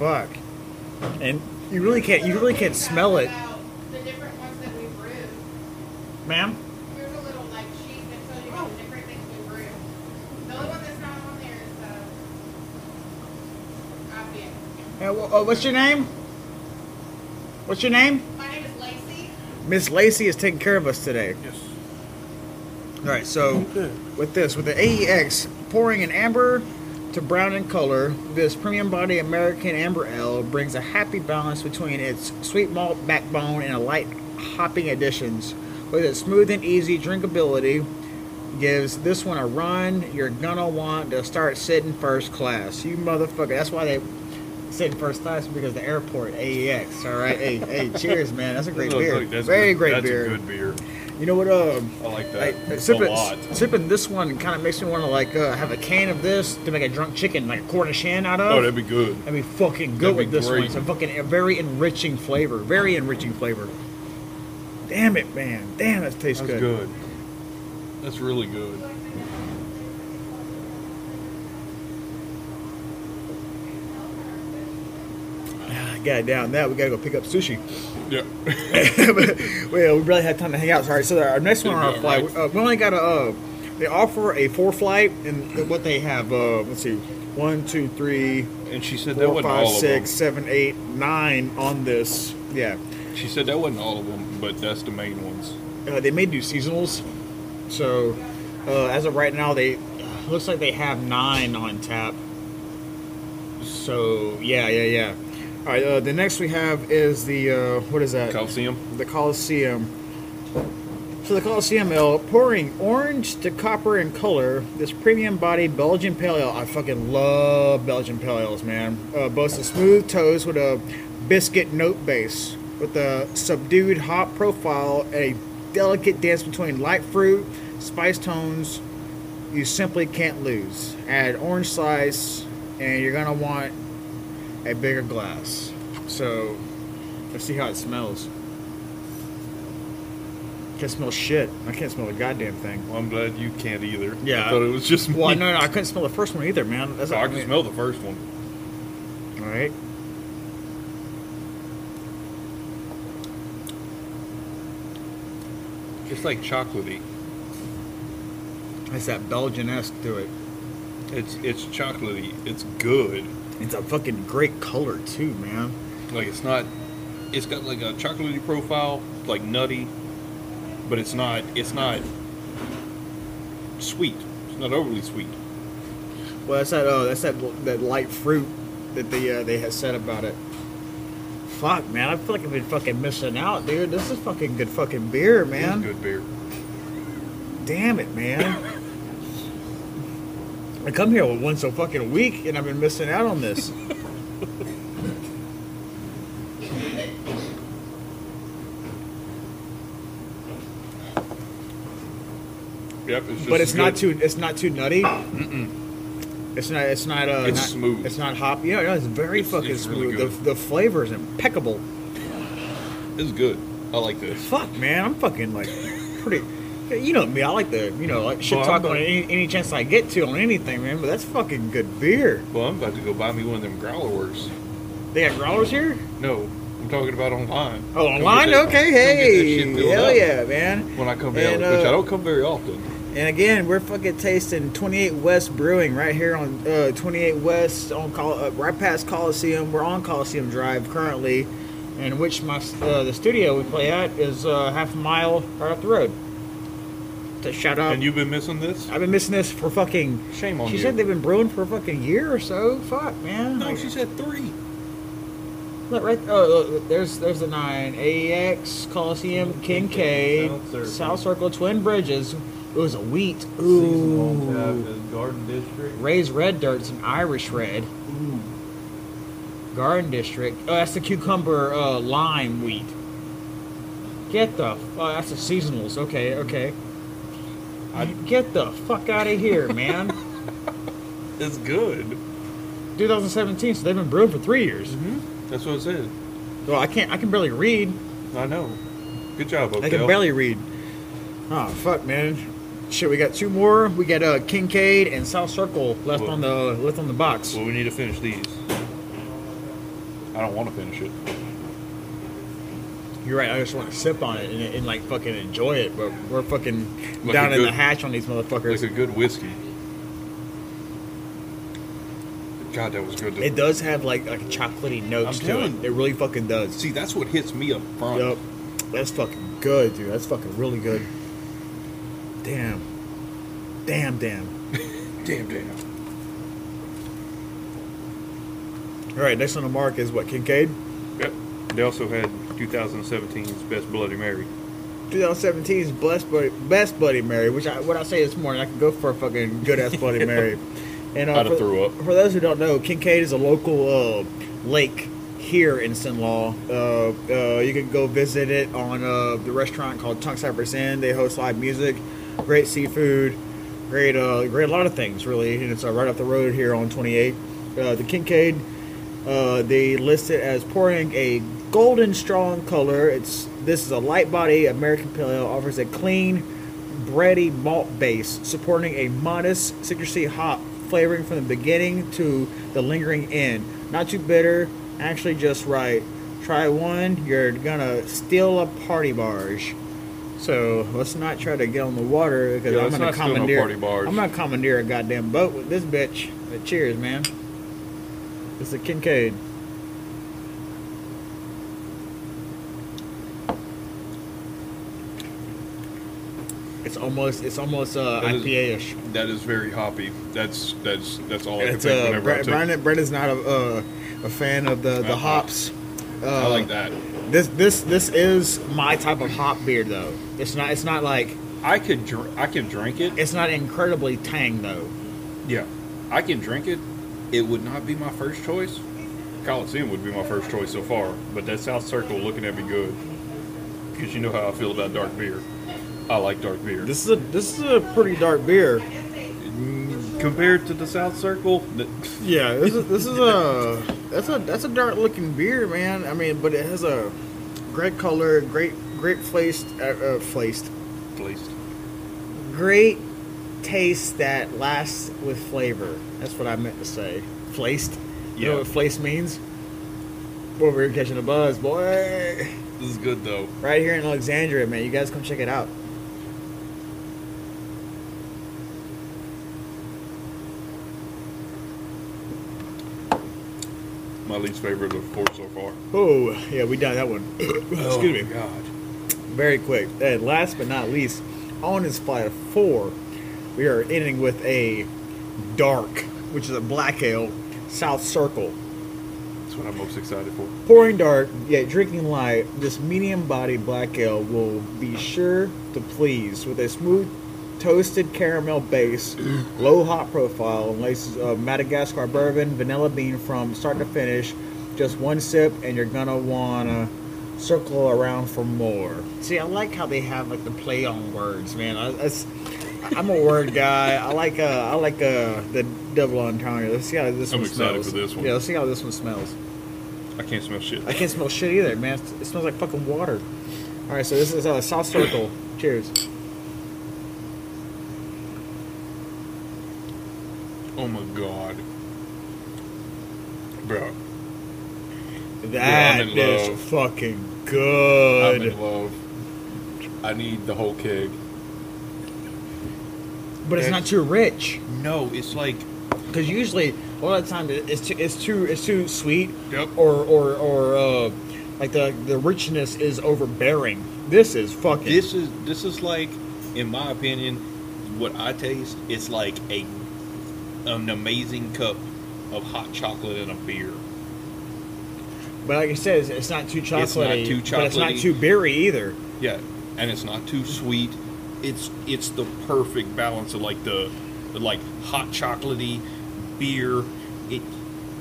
B: Fuck. And you really can't. You really can't smell it,
F: The different ones that we brewed.
B: ma'am.
F: Here's a little like sheet that tells you the different things we brewed. The only one that's not on there is the Opiate.
B: Uh, uh, what's your name? What's your name?
F: My name is Lacey.
B: Miss Lacey is taking care of us today.
C: Yes.
B: All right, so with this, with the AEX, pouring an amber to brown in color, this premium body American Amber Ale brings a happy balance between its sweet malt backbone and a light hopping additions. With its smooth and easy drinkability, gives this one a run you're gonna want to start sitting first class. You motherfucker. That's why they sit in first class because the airport AEX. All right, hey, hey, cheers, man. That's a great beer.
C: that's
B: Very
C: good-
B: great
C: that's
B: beer.
C: a good beer.
B: You know what? Uh,
C: I like that
B: sipping,
C: lot.
B: sipping this one kind of makes me want to like uh, have a can of this to make a drunk chicken, like a Cornish hen out of.
C: Oh, that'd be good.
B: That'd be fucking good
C: That'd
B: with this one. It's a fucking a very enriching flavor. Very enriching flavor. Damn it, man. Damn, that tastes
C: That's
B: good.
C: good. That's really good.
B: God damn that. We gotta go pick up sushi.
C: Yeah.
B: well, we really had time to hang out. Sorry. So our next one on our flight, uh, we only got a. Uh, they offer a four flight, and what they have. Uh, let's see, one, two, three,
C: and she said that wasn't
B: five,
C: all
B: six, seven, eight, nine on this. Yeah.
C: of them. She said that wasn't all of them, but that's the main ones.
B: Uh, they may do seasonals. So, uh, as of right now, they looks like they have nine on tap. So, yeah, yeah, yeah. All right. Uh, the next we have is the uh, what is that?
C: Coliseum.
B: the Coliseum. So the Coliseum Ale, pouring orange to copper in color, this premium bodied Belgian Pale Ale. I fucking love Belgian Pale Ales, man. Uh, boasts a smooth toast with a biscuit note base, with a subdued hop profile, and a delicate dance between light fruit, spice tones. You simply can't lose. Add orange slice, and you're gonna want a bigger glass. So let's see how it smells. Can't smell shit. I can't smell a goddamn thing.
C: Well, I'm glad you can't either.
B: Yeah.
C: I thought it was just me.
B: Well, no, no, I couldn't smell the first one either, man. That's oh,
C: So I can
B: mean.
C: smell the first one.
B: All right.
C: It's like chocolatey.
B: It's that Belgian-esque to it.
C: It's it's chocolatey. It's good.
B: It's a fucking great color too, man.
C: Like it's not. It's got like a chocolatey profile, like nutty, but it's not. It's not sweet. It's not overly sweet.
B: Well, that's that. Oh, that's that. That light fruit that they uh, they had said about it. Fuck, man. I feel like I've been fucking missing out, dude. This is fucking good fucking beer, man.
C: good beer.
B: Damn it, man. I come here once a fucking week, and I've been missing out on this.
C: Yep. It's just
B: but it's
C: as
B: not
C: good.
B: too it's not too nutty. It's not it's not uh
C: It's
B: not-
C: smooth.
B: It's not hop. Yeah, no, it's very
C: It's-
B: fucking
C: it's really
B: smooth.
C: good.
B: the the flavor is impeccable.
C: It's good. I like this.
B: Fuck, man, I'm fucking like pretty. You know me, I like the you know like shit
C: Well,
B: talk on any, any chance I get to on anything, man. But that's fucking good beer.
C: Well, I'm about to go buy me one of them growler works.
B: They got growlers here.
C: No, I'm talking about online.
B: Oh, online?
C: that-
B: Okay,
C: come get that
B: hey, hell yeah, man.
C: When I come down,
B: And,
C: which
B: uh,
C: I don't come very often.
B: And again, we're fucking tasting 28 West Brewing right here on uh, 28 West on Col- uh, right past Coliseum. We're on Coliseum Drive currently, and which my uh, the studio we play at is uh, half a mile right up the road. To shout out,
C: And you've been missing this?
B: I've been missing this for fucking.
C: Shame on
B: She
C: you.
B: She said they've been brewing for a fucking year or so. Fuck, man.
C: No,
B: Like,
C: she said three.
B: Look right. Oh, look, there's there's the nine. AEX Coliseum Kincaid
C: South Circle.
B: South Circle Twin Bridges. It was a wheat.
C: Tap
B: Ooh.
C: is Garden District.
B: Ray's Red Dirt's an Irish red. Ooh. Garden District. Oh, that's the cucumber uh, lime wheat. Get the. Oh, that's the seasonals. Okay, okay. Get the fuck out of here, man.
C: It's good.
B: 2017, so they've been brewing for three years.
C: That's what it said.
B: Well, I can't. I can barely read.
C: I know. Good job, Oakdale.
B: I can barely read. Oh fuck, man. Shit, we got two more. We got uh, Kincaid and South Circle left
C: Well-
B: on the left on the box.
C: Well, we need to finish these. I don't want to finish it.
B: You're right. I just want to sip on it and, and like fucking enjoy it, but we're fucking
C: Like
B: down
C: a
B: in the hatch on these motherfuckers.
C: Like a good whiskey. God, that was good.
B: It does have like like a chocolatey notes
C: I'm
B: to
C: telling
B: it. It really fucking does.
C: See, that's what hits me up front.
B: Yup. That's fucking good, dude. That's fucking really good. Damn. Damn, damn.
C: Damn, damn.
B: All right, next on the mark is what Kincaid.
C: Yep. They also had 2017's Best Bloody Mary.
B: 2017's best buddy, best Bloody Mary, which I what I say this morning, I could go for a fucking good ass Bloody Mary. And uh,
C: I'd
B: for,
C: threw up.
B: for those who don't know, Kincaid is a local uh, lake here in Cenla. Uh, uh, you can go visit it on uh, the restaurant called Tunk's Cypress Inn. They host live music, great seafood, great, uh, great a lot of things really. And it's uh, right up the road here on 28. Uh, the Kincaid, uh, they list it as pouring a golden strong color. It's this is a light body American pale ale offers a clean, bready malt base, supporting a modest citrusy hop flavoring from the beginning to the lingering end. Not too bitter, actually just right. Try one, you're gonna steal a party barge. So let's not try to get on the water because
C: Yeah,
B: I'm gonna
C: not steal no
B: commandeer.
C: party barge.
B: I'm gonna commandeer a goddamn boat with this bitch. But cheers, man. It's a Kincaid. It's almost it's almost uh, IPA ish.
C: That is very hoppy. That's that's that's all I can
B: It's
C: think
B: uh,
C: whenever I
B: Bre-. Brandon, Brandon's not a uh, a fan of the the
C: Uh-uh.
B: hops. Uh,
C: I like that.
B: This this this is my type of hop beer though. It's not it's not like
C: I could dr- I can drink it.
B: it's not incredibly tang though.
C: Yeah, I can drink it. It would not be my first choice. Coliseum would be my first choice so far, but that South Circle looking at me good. Because you know how I feel about dark beer. I like dark beer.
B: This is a this is a pretty dark beer.
C: Mm, compared to the South Circle,
B: Yeah, this is this is a that's a that's a dark looking beer, man. I mean, but it has a great color, great great flaced uh, uh, flaced,
C: placed.
B: great taste that lasts with flavor. That's what I meant to say. Flaced. You know what flaced means? Boy, we're catching a buzz, boy.
C: This is good though.
B: Right here in Alexandria, man. You guys come check it out.
C: My least favorite of four so far.
B: Oh, yeah, we done that one. Oh, Excuse me.
C: Oh, God.
B: very quick. And last but not least, on this flight of four, we are ending with a dark, which is a black ale, South Circle.
C: That's what I'm most excited for.
B: Pouring dark, yet drinking light, this medium body black ale will be sure to please with a smooth toasted caramel base, low hop profile, and laces of Madagascar bourbon, vanilla bean from start to finish. Just one sip, and you're gonna wanna circle around for more. See, I like how they have like the play on words, man. I, that's, I'm a word guy. I like uh, I like uh, the double entendre. Let's see how this
C: I'm
B: one
C: excited
B: smells.
C: for this one.
B: Yeah, let's see how this one smells.
C: I can't smell shit.
B: I can't smell shit either, man. It smells like fucking water. All right, so this is uh, South Circle. Cheers.
C: Oh my god. Bro,
B: That
C: I'm
B: is
C: love.
B: fucking
C: I'm
B: good.
C: in love. I need the whole keg.
B: But it's not too rich.
C: No, it's like
B: Because usually, a lot of times it's too, it's too, it's too sweet,
C: Yep.
B: or or or uh, like the the richness is overbearing. This is fucking.
C: this is this is like, in my opinion, what I taste. It's like a an amazing cup of hot chocolate and a beer.
B: but like I said, it's, it's not too chocolatey.
C: It's not too
B: But it's not too beery either.
C: Yeah, and it's not too sweet. it's it's the perfect balance of like the like hot chocolatey beer. It,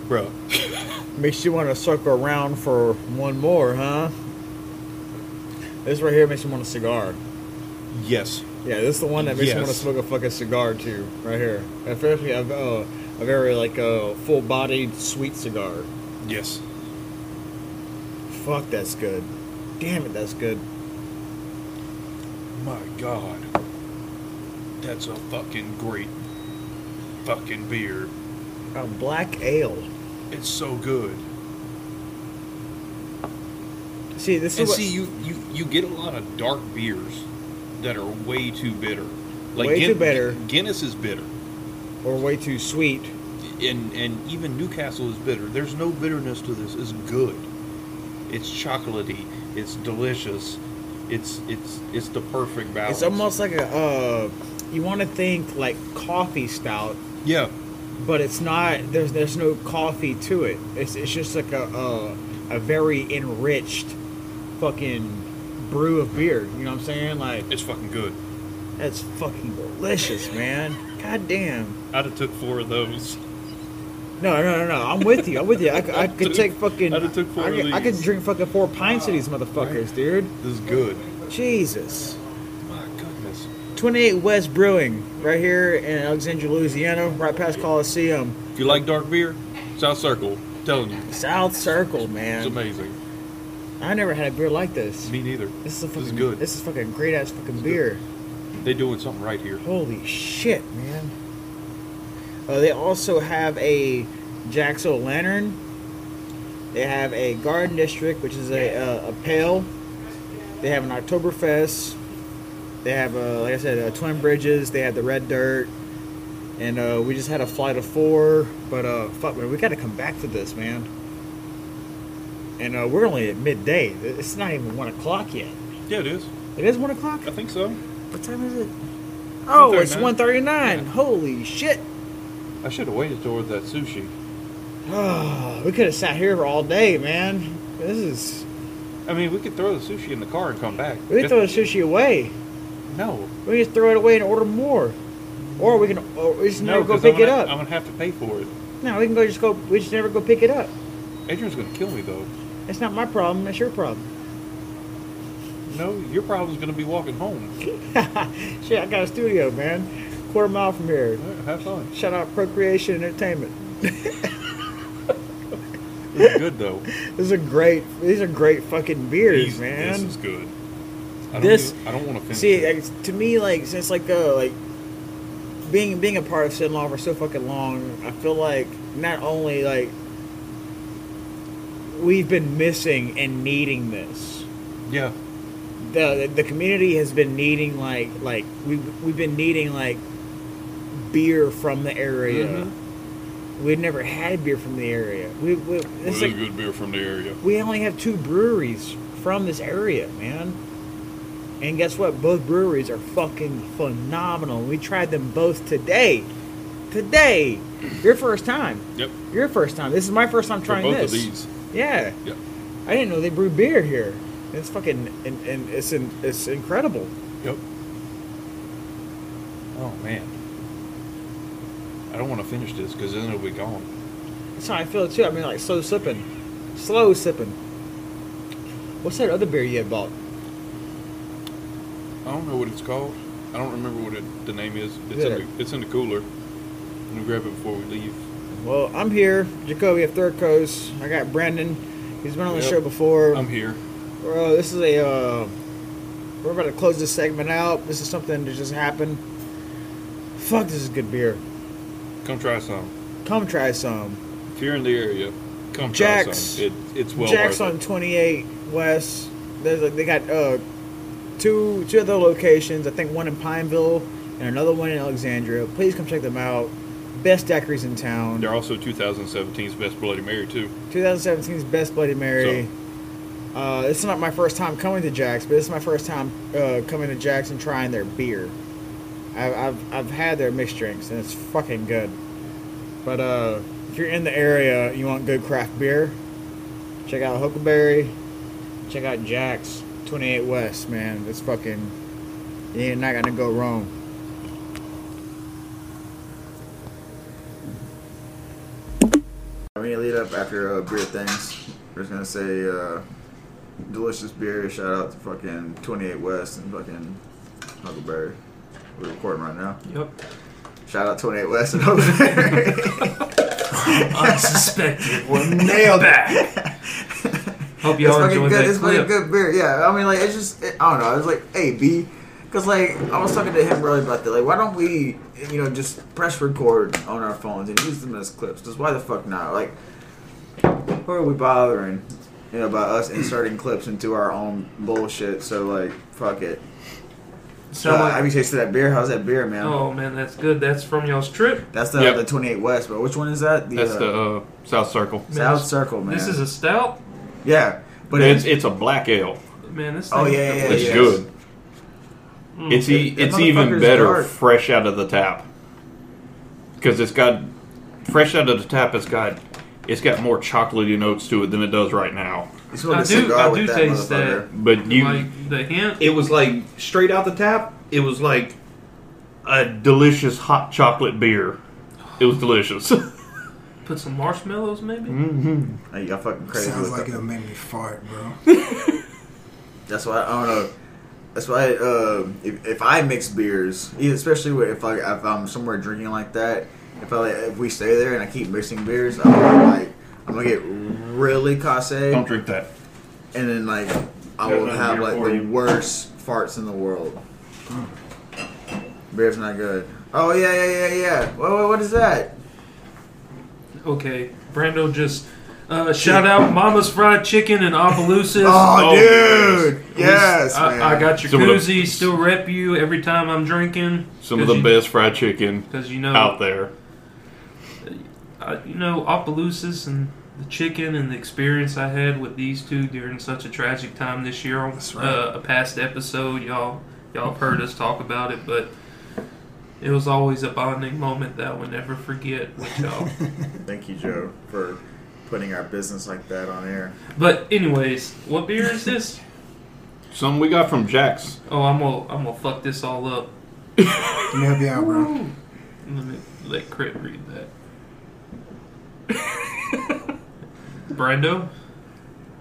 C: bro.
B: Makes you want to circle around for one more, huh? This right here makes me want a cigar.
C: yes.
B: Yeah, this is the one that makes me want to smoke a fucking cigar too, right here. Especially a, uh, a very like uh, full-bodied sweet cigar.
C: Yes.
B: Fuck, that's good. Damn it, that's good.
C: My God. That's a fucking great fucking beer.
B: A black ale.
C: It's so good.
B: See, this
C: And
B: is what,
C: see, you, you you get a lot of dark beers that are way too bitter.
B: Way too bitter.
C: Guinness is bitter,
B: or way too sweet.
C: and and even Newcastle is bitter. There's no bitterness to this. It's good. It's chocolatey. It's delicious. It's it's it's the perfect balance.
B: It's almost like a uh, you want to think like coffee stout,
C: yeah.
B: but it's not. There's there's no coffee to it. It's it's just like a a, a very enriched fucking brew of beer. You know what I'm saying? Like
C: It's fucking good.
B: that's fucking delicious, man. God damn.
C: I'd have took four of those.
B: No, no, no, no. I'm with you. I'm with you. I, could- I could take fucking.
C: I'd have took four
B: I
C: of
B: could, I could drink fucking four pints of these motherfuckers, dude.
C: This is good.
B: Jesus.
C: My goodness.
B: 28 West Brewing, right here in Alexandria, Louisiana, right past Coliseum.
C: If you like dark beer, South Circle. telling you,
B: South Circle, man.
C: it's amazing.
B: I never had a beer like this.
C: Me neither.
B: This is a
C: This
B: fucking
C: is good.
B: This is fucking great ass fucking beer.
C: They doing something right here.
B: Holy shit, man. Uh, they also have a Jack's Lantern. They have a Garden District, which is a, uh, a pale. They have an Oktoberfest. They have, uh, like I said, uh, Twin Bridges. They have the Red Dirt. And uh, we just had a flight of four. But uh, fuck, man, we got to come back to this, man. And uh, we're only at midday. It's not even 1 o'clock yet.
C: Yeah, it is.
B: It is 1 o'clock?
C: I think so.
B: What time is it? Oh, it's
C: 1:39.
B: 1.39. Holy shit.
C: I should have waited toward that sushi.
B: Oh, we could have sat here for all day, man. This is.
C: I mean, we could throw the sushi in the car and come back.
B: We can throw the sushi away.
C: No.
B: We can just throw it away and order more. Or we can. Or we just
C: No,
B: never go pick
C: I'm
B: it up.
C: I'm gonna have to pay for it.
B: No, we can go just go. We just never go pick it up.
C: Adrian's gonna kill me though.
B: It's not my problem. It's your problem.
C: No, your problem's gonna be walking home.
B: Shit, I got a studio, man. Quarter mile from here.
C: All right, have fun.
B: Shout out Procreation Entertainment.
C: It's good though.
B: This is a great. These are great fucking beers,
C: These-
B: man.
C: This is good. I don't
B: This-
C: even- I don't want to finish.
B: See,
C: it.
B: like, to me, like since like uh like being being a part of Cenla for so fucking long, I feel like not only like we've been missing and needing this.
C: yeah,
B: The the community has been needing like like we've we've been needing like beer from the area.
C: Mhm.
B: We've never had beer from the area. We, we
C: well,
B: it's
C: it's
B: like,
C: good beer from the area.
B: we only have two breweries from this area, man. And guess what? Both breweries are fucking phenomenal. We tried them both today. Today. Your first time.
C: Yep.
B: Your first time. This is my first time
C: For
B: trying
C: both
B: this.
C: of these.
B: Yeah. I didn't know they brew beer here. It's fucking and, and it's in, it's incredible.
C: Yep. Oh man. I don't want to finish this because then it'll be gone.
B: That's how I feel too. I mean, like slow sipping, slow sipping. What's that other beer you had bought?
C: I don't know what it's called. I don't remember what it, the name is. It's
B: Yeah.
C: in the it's in the cooler. Let me grab it before we leave.
B: Well, I'm here, Jacoby of Third Coast. I got Brandon. He's been on the
C: Yep.
B: show before.
C: I'm here.
B: Bro, this is a. Uh, we're about to close this segment out. This is something that just happened. Fuck, this is good beer.
C: Come try some.
B: Come try some.
C: If you're in the area, come
B: Jack's-
C: try some. It, it's well
B: Jack's
C: worth
B: on
C: it.
B: 28 West. There's a, they got uh, two two other locations. I think one in Pineville and another one in Alexandria. Please come check them out. Best daiquiris in town.
C: They're also 2017's Best Bloody Mary too.
B: 2017's Best Bloody Mary. Uh, this is not my first time coming to Jack's, but this is my first time uh, coming to Jack's and trying their beer. I've, I've, I've had their mixed drinks and it's fucking good. But uh, if you're in the area, you want good craft beer, check out Huckleberry. Check out Jack's 28 West, man. It's fucking
G: You're not gonna go wrong.
B: I mean, lead up after uh, beer things. We're just gonna say uh, delicious beer. Shout out to fucking 28 West and fucking Huckleberry. We're recording right now.
A: Yep.
B: Shout out 28 West and Huckleberry.
A: Unsuspected.
D: Well, nailed.
A: Back. Hope y'all
B: fucking
A: enjoyed
B: good.
A: that
B: It's fucking good beer. Yeah, I mean, like it's just it, I don't know. I was like, hey, B, because like I was talking to him earlier about that. Like, why don't we, you know, just press record on our phones and use them as clips? Cause why the fuck not? Like, who are we bothering? You know, about us inserting clips into our own bullshit. So like, fuck it. So
A: Sound
B: uh,
A: like-
B: have you tasted that beer? How's that beer, man?
A: Oh man, that's good. That's from y'all's trip.
B: That's the
C: Yep.
B: the 28 West. But which one is that?
C: That's
B: uh,
C: the uh, South Circle.
A: Man,
B: South Circle, man.
A: This is a stout.
B: yeah, but
C: It's
B: it's
C: it's a black ale.
A: Man, this.
B: Oh,
A: thing's
B: yeah, yeah, yeah,
C: It's
B: yes.
C: good.
A: Mm.
C: It's e-
B: That
C: it's even better
B: dark.
C: fresh out of the tap because it's got fresh out of the tap. It's got it's got more chocolatey notes to it than it does right now.
B: it's like
A: I
B: a
A: do-
B: cigar
A: I
B: with
A: do
B: that
A: taste
B: motherfucker.
C: But you,
A: like the hint.
C: it was like straight out the tap. It was like a delicious hot chocolate beer. It was delicious.
A: Put some marshmallows, maybe.
C: mm-hmm.
B: Hey, y'all fucking crazy.
D: Sounds like
B: that.
D: it'll make me fart, bro.
B: That's why I don't know. That's why uh, if, if I mix beers, especially if I if I'm somewhere drinking like that, if I like, if we stay there and I keep mixing beers, I'm gonna, like I'm gonna get really casse,
C: Don't drink that.
B: And then like I
C: There's
B: will have like the
C: you.
B: worst farts in the world. Beer's not good. Oh yeah yeah yeah yeah. What what, what is that?
A: Okay, Brando just uh, shout out Mama's Fried Chicken and Opelousas.
B: Oh,
C: Oh,
B: dude, yes, man.
A: I, I got your
C: Some of the-
A: koozie. Still rep you every time I'm drinking.
C: Some of the best fried chicken
A: Because you know,
C: out there.
A: uh, you know, Opelousas and the chicken and the experience I had with these two during such a tragic time this year. On
D: That's right.
A: uh, a past episode, y'all y'all have heard us talk about it, but it was always a bonding moment that I will never forget with y'all.
B: Thank you, Joe, for putting our business like that on air.
A: but anyways, what beer is this?
C: Some we got from Jack's.
A: Oh, I'm gonna I'm gonna fuck this all up.
D: Let me help you out, bro.
A: Let me let Crit read that. Brando.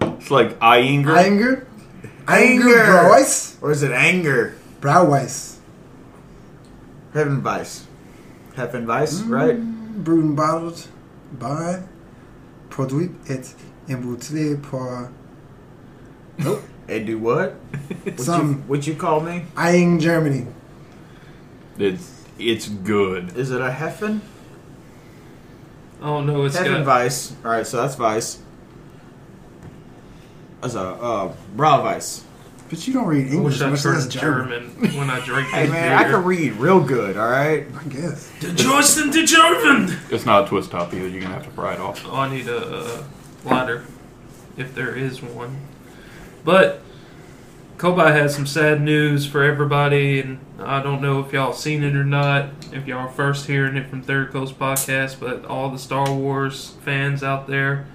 C: It's like Iinger.
D: Anger?
B: Anger.
D: Anger, Bryce.
B: Or is it anger?
D: Brauweiss.
B: Heaven Vice. Heaven Vice, mm, right?
D: Brewed and bottled by Produit et embouteillé par
B: Hey, do what? What you,
D: some
B: what you call me?
D: Eing, Germany.
C: It's it's good.
B: Is it a Heffen?
A: Oh no, it's
B: Heaven
A: got
B: Vice. All right, so that's Vice. That's a uh, Bra Vice.
D: But you don't read
A: I
D: English
A: wish I
D: much
A: turned
D: German.
A: German when I drink
B: Hey
A: this
B: man, I can read real good. All right.
D: I guess.
A: De Joysten de German.
C: It's not a twist top either. You're gonna have to fry it off.
A: Oh, I need a uh, lighter, if there is one. But Kobi has some sad news for everybody, and I don't know if y'all seen it or not. If y'all are first hearing it from Third Coast Podcast, but all the Star Wars fans out there,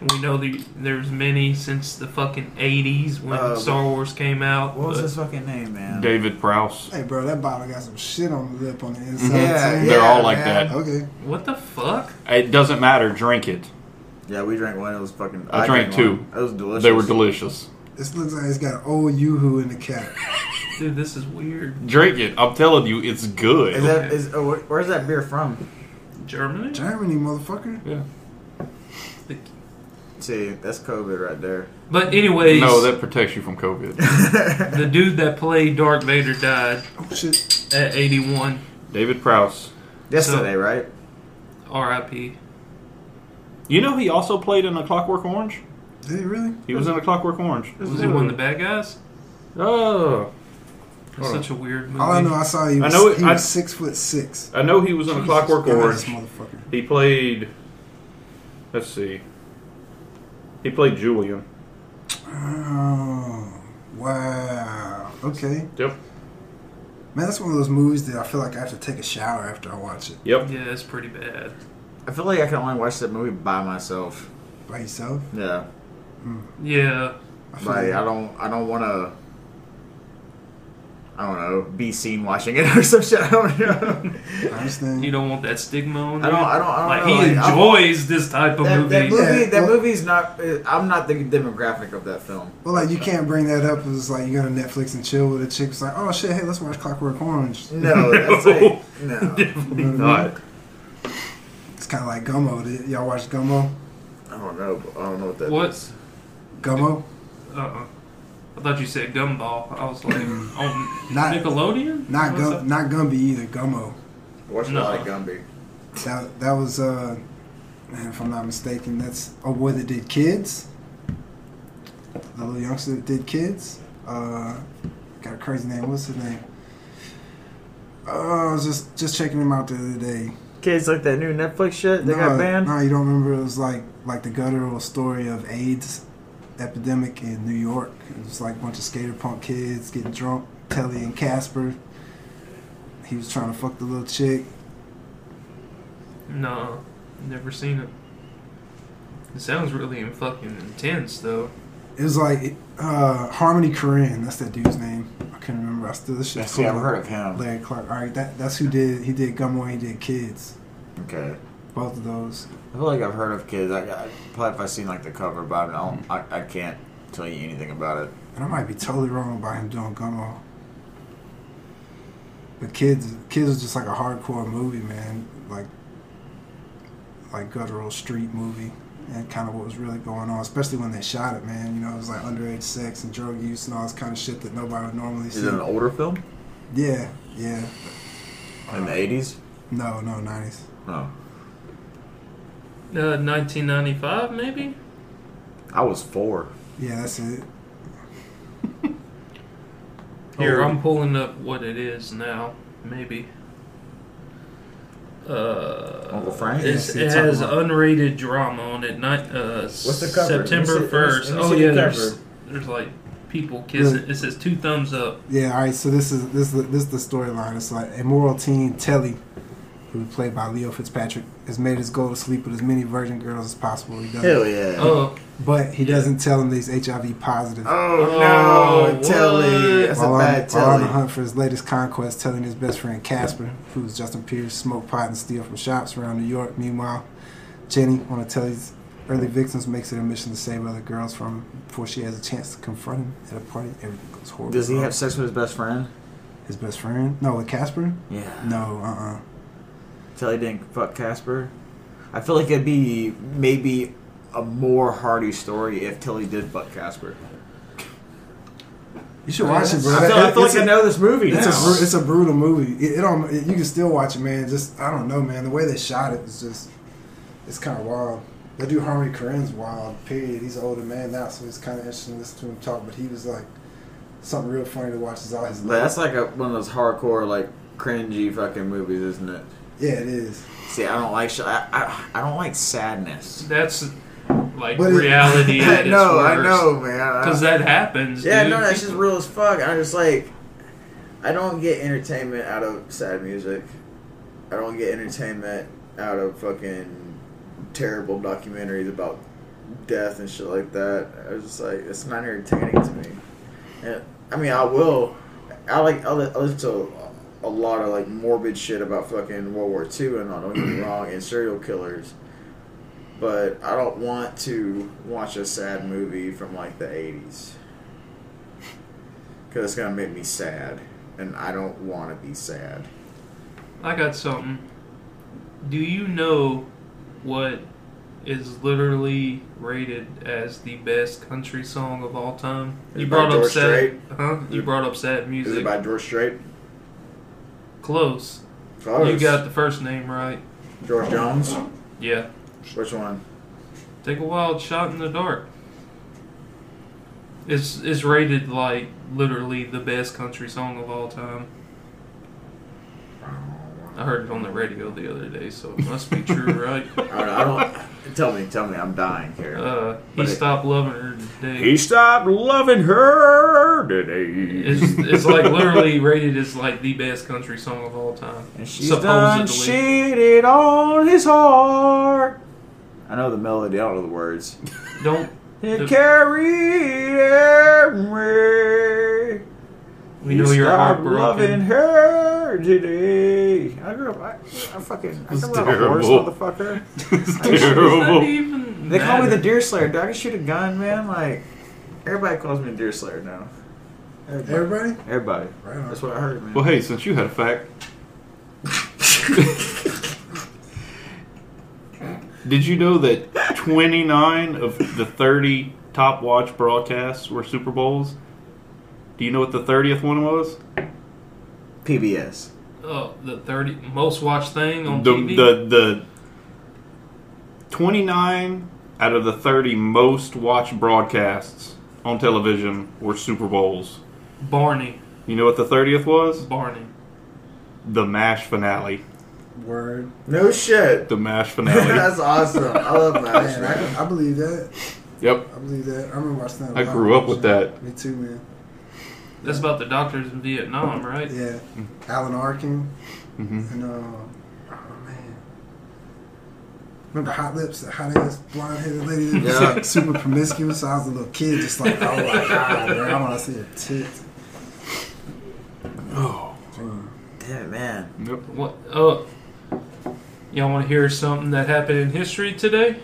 A: we know that there's many since the fucking '80s when
B: Uh,
A: Star Wars came out.
B: What was
A: but-
B: his fucking name, man?
C: David Prowse.
D: Hey, bro, that bottle got some shit on the lip on the inside.
B: Yeah,
D: too.
C: They're all like
B: man.
C: that.
D: Okay.
A: What the fuck?
C: It doesn't matter. Drink it.
B: Yeah, we drank one. It was fucking.
C: I drank two.
B: one. It was delicious.
C: They were delicious.
D: This looks like it's got old yoo-hoo in the cap.
A: Dude, this is weird.
C: Drink it. I'm telling you, it's good.
B: Is that
A: Okay.
B: is? Oh, wh- where's that beer from?
A: Germany?
D: Germany, motherfucker.
C: yeah.
B: See, that's COVID right there.
A: But anyways,
C: No, that protects you from COVID.
A: the dude that played Darth Vader died
D: Oh shit.
A: at 81.
C: David Prowse.
B: Yesterday, right?
A: R.I.P.
C: You know he also played in A Clockwork Orange.
D: Did it really?
C: He was in A Clockwork Orange.
A: Was he one of the bad guys?
C: Oh.
A: It's such a weird movie.
D: All I know, I saw he
C: I
D: was,
C: know it-
D: he
C: I-
D: six foot six.
C: I know he was in A Clockwork
D: Jesus
C: Orange. He played. Let's see. He played Julian.
D: Oh, wow. Okay.
C: Yep.
D: Man, that's one of those movies that I feel like I have to take a shower after I watch it
C: Yep.
A: Yeah, it's pretty bad.
B: I feel like I can only watch that movie by myself.
D: by yourself.
B: Yeah, hmm.
A: Yeah.
D: I feel
B: like
D: like
B: I don't. I don't want to. I don't know, be seen watching it or some shit. I don't know.
D: I understand.
A: You don't want that stigma on
B: I
A: you.
B: don't. I don't. I don't
A: like
B: know.
A: he
B: Like, I'm-
A: enjoys this type of
B: that,
A: movie.
B: that movie.
D: Yeah,
B: that
D: well-
B: movie's not. uh, I'm not the demographic of that film.
D: Well, like you can't bring that up as like you go to Netflix and chill with a chick. It's like, oh shit, hey, let's watch Clockwork Orange.
B: No, that's like no.
A: Definitely not.
D: It's kind of like Gummo. Did y'all watch Gummo?
B: I don't know. I don't know what that.
A: What?
D: Gummo?
A: Uh-uh. I thought you said Gumball. I was like, on
D: Not-
A: Nickelodeon?
D: Not
A: What's
D: Gum, not Gumby either. Gummo.
B: I watched
A: No.
B: a lot of Gumby.
D: That that was uh, man, if I'm not mistaken, that's a boy that did kids. The little youngster that did kids. Uh, got a crazy name. What's his name? Uh, I was just just checking him out the other day.
B: Kids like that new Netflix shit. They
D: no,
B: got banned.
D: No, you don't remember? It was like like the guttural story of AIDS epidemic in New York. It was like a bunch of skater punk kids getting drunk. Telly and Casper. He was trying to fuck the little chick.
A: No, never seen it. It sounds really fucking intense, though.
D: It was like uh, Harmony Korine. That's that dude's name. I can't remember. I still this shit.
B: See, I've heard of him.
D: Larry Clark. All right, that that's who did. He did Gummo. He did Kids.
B: Okay.
D: Both of those.
B: I feel like I've heard of kids. I, I probably if I seen like the cover, but I don't. I, I can't tell you anything about it.
D: And I might be totally wrong about him doing Gummo. But Kids, Kids was just like a hardcore movie, man. Like, like guttural street movie, and kind of what was really going on. Especially when they shot it, man. You know, it was like underage sex and drug use and all this kind of shit that nobody would normally
B: Is
D: see.
B: it an older film
D: Yeah, yeah.
B: in the eighties?
D: No, no, nineties.
B: No,
A: Uh, 1995, maybe?
B: I was four.
D: Yeah, that's it.
A: Here,
B: Oh.
A: I'm pulling up what it is now. Maybe. Uh,
B: Uncle Frank?
A: it's-
D: Yeah,
A: it
D: see,
A: has
D: talking
A: unrated drama on it. Not uh,
B: What's the cover? Let me
A: September
B: see- let me-
A: first.
B: let me
A: Oh
B: see
A: yeah,
B: the
A: there's
B: cover.
A: there's like people kissing.
D: Really?
A: It says two thumbs up.
D: Yeah, all right. So this is this is the, this is the storyline. It's like immoral teen Telly, who was played by Leo Fitzpatrick, has made his goal to sleep with as many virgin girls as possible. He doesn't,
B: Hell yeah.
A: Oh,
D: but he doesn't tell them that he's HIV positive.
B: Oh,
A: Oh,
B: no, Telly.
A: what?
B: That's
D: while,
B: a
D: on,
B: bad
D: while on the hunt for his latest conquest, telling his best friend Casper, who's Justin Pierce, smoke pot and steal from shops around New York. Meanwhile, Jenny, one of Telly's early victims, makes it a mission to save other girls from him before she has a chance to confront him at a party. Everything goes horrible.
B: Does he have sex with his best friend?
D: his best friend? No, with Casper?
B: Yeah.
D: No, uh, uh
B: Telly didn't fuck Casper. I feel like it'd be maybe a more hearty story if Tilly did fuck Casper.
D: You should watch it, bro.
B: I feel, I feel like
D: it's
B: I
D: a-
B: know this movie
D: It's
B: now.
D: a it's a brutal movie. It, it don't it, you can still watch it, man. Just I don't know, man. The way they shot it is just it's kind of wild. They do Harmony Korine's wild. Period. He's an older man now, so it's kind of interesting to listen to him talk. But he was like something real funny to watch. Is all his
B: But that's like a, one of those hardcore, like cringy fucking movies, isn't it?
D: Yeah, it is.
B: See, I don't like sh- I, I, I don't like sadness.
A: that's like
D: But it-
A: reality
B: I
A: at its
B: know, I know, man.
A: Because that happens.
B: yeah,
A: dude.
B: no, that's just real as fuck. I'm just like, I don't get entertainment out of sad music. I don't get entertainment out of fucking terrible documentaries about death and shit like that. I was just like, it's not entertaining to me. And I mean, I will. I like. I li- I listen to a lot of like morbid shit about fucking World War II and all. Don't get me wrong, and serial killers. But I don't want to watch a sad movie from like the '80s because it's gonna make me sad, and I don't want to be sad.
A: I got something. Do you know what is literally rated as the best country song of all time?
B: Is
A: You brought up sad,
B: Strait?
A: huh? You brought up sad
B: Is
A: music.
B: it by George Strait?
A: Close.
B: Close.
A: You got the first name right.
B: George Jones.
A: Yeah.
B: Which one?
A: Take a wild shot in the dark. It's it's rated like literally the best country song of all time. I heard it on the radio the other day, so it must be true, right?
B: I don't. I don't tell me. Tell me. I'm dying here.
A: Uh, he
B: But it-
A: stopped loving her today.
B: He stopped loving her today.
A: It's, it's like literally rated as like the best country song of all time.
B: And she's done shitted on his heart. I know the melody. I don't know the words.
A: Don't
B: It carried away
A: We know you're
G: Stop
A: heartbroken.
G: loving her today. I grew up. I, I fucking. I
C: It's
G: grew up a horse,
C: terrible.
G: motherfucker.
C: it's
A: It's not
C: terrible.
A: even
G: They call me the
A: matter.
G: deer slayer. Did I shoot a gun, man? Like everybody calls me the deer slayer now. Everybody.
D: Everybody?
G: Everybody.
D: Right on.
G: That's what I heard, man.
C: Well, hey, since you had a fact, did you know that 29 of the 30 top watch broadcasts were Super Bowls? Do you know what the 30th one was?
G: PBS.
A: Oh, the thirty most watched thing on
C: The,
A: TV.
C: the the 29 out of the 30 most watched broadcasts on television were Super Bowls.
A: Barney.
C: You know what the 30th was?
A: Barney.
C: The MASH finale.
D: Word.
B: No shit.
C: The MASH finale.
B: That's awesome. I love
D: Man,
B: that.
D: I, I believe that.
C: yep.
D: I believe that. I remember watching that. a
C: I
D: lot.
C: grew up with that.
D: Me too, man.
A: That's about the doctors in Vietnam, right?
D: Yeah. Alan Arkin
C: hmm
D: and uh, oh man. Remember Hot Lips, the hot ass blonde headed lady that was
B: Yeah.
D: like super promiscuous? I was a little kid, just like, oh my god, man, I want to see her tits.
C: Oh.
D: Damn.
B: Yeah, man.
C: Yep.
A: What? Oh, y'all want to hear something that happened in history today?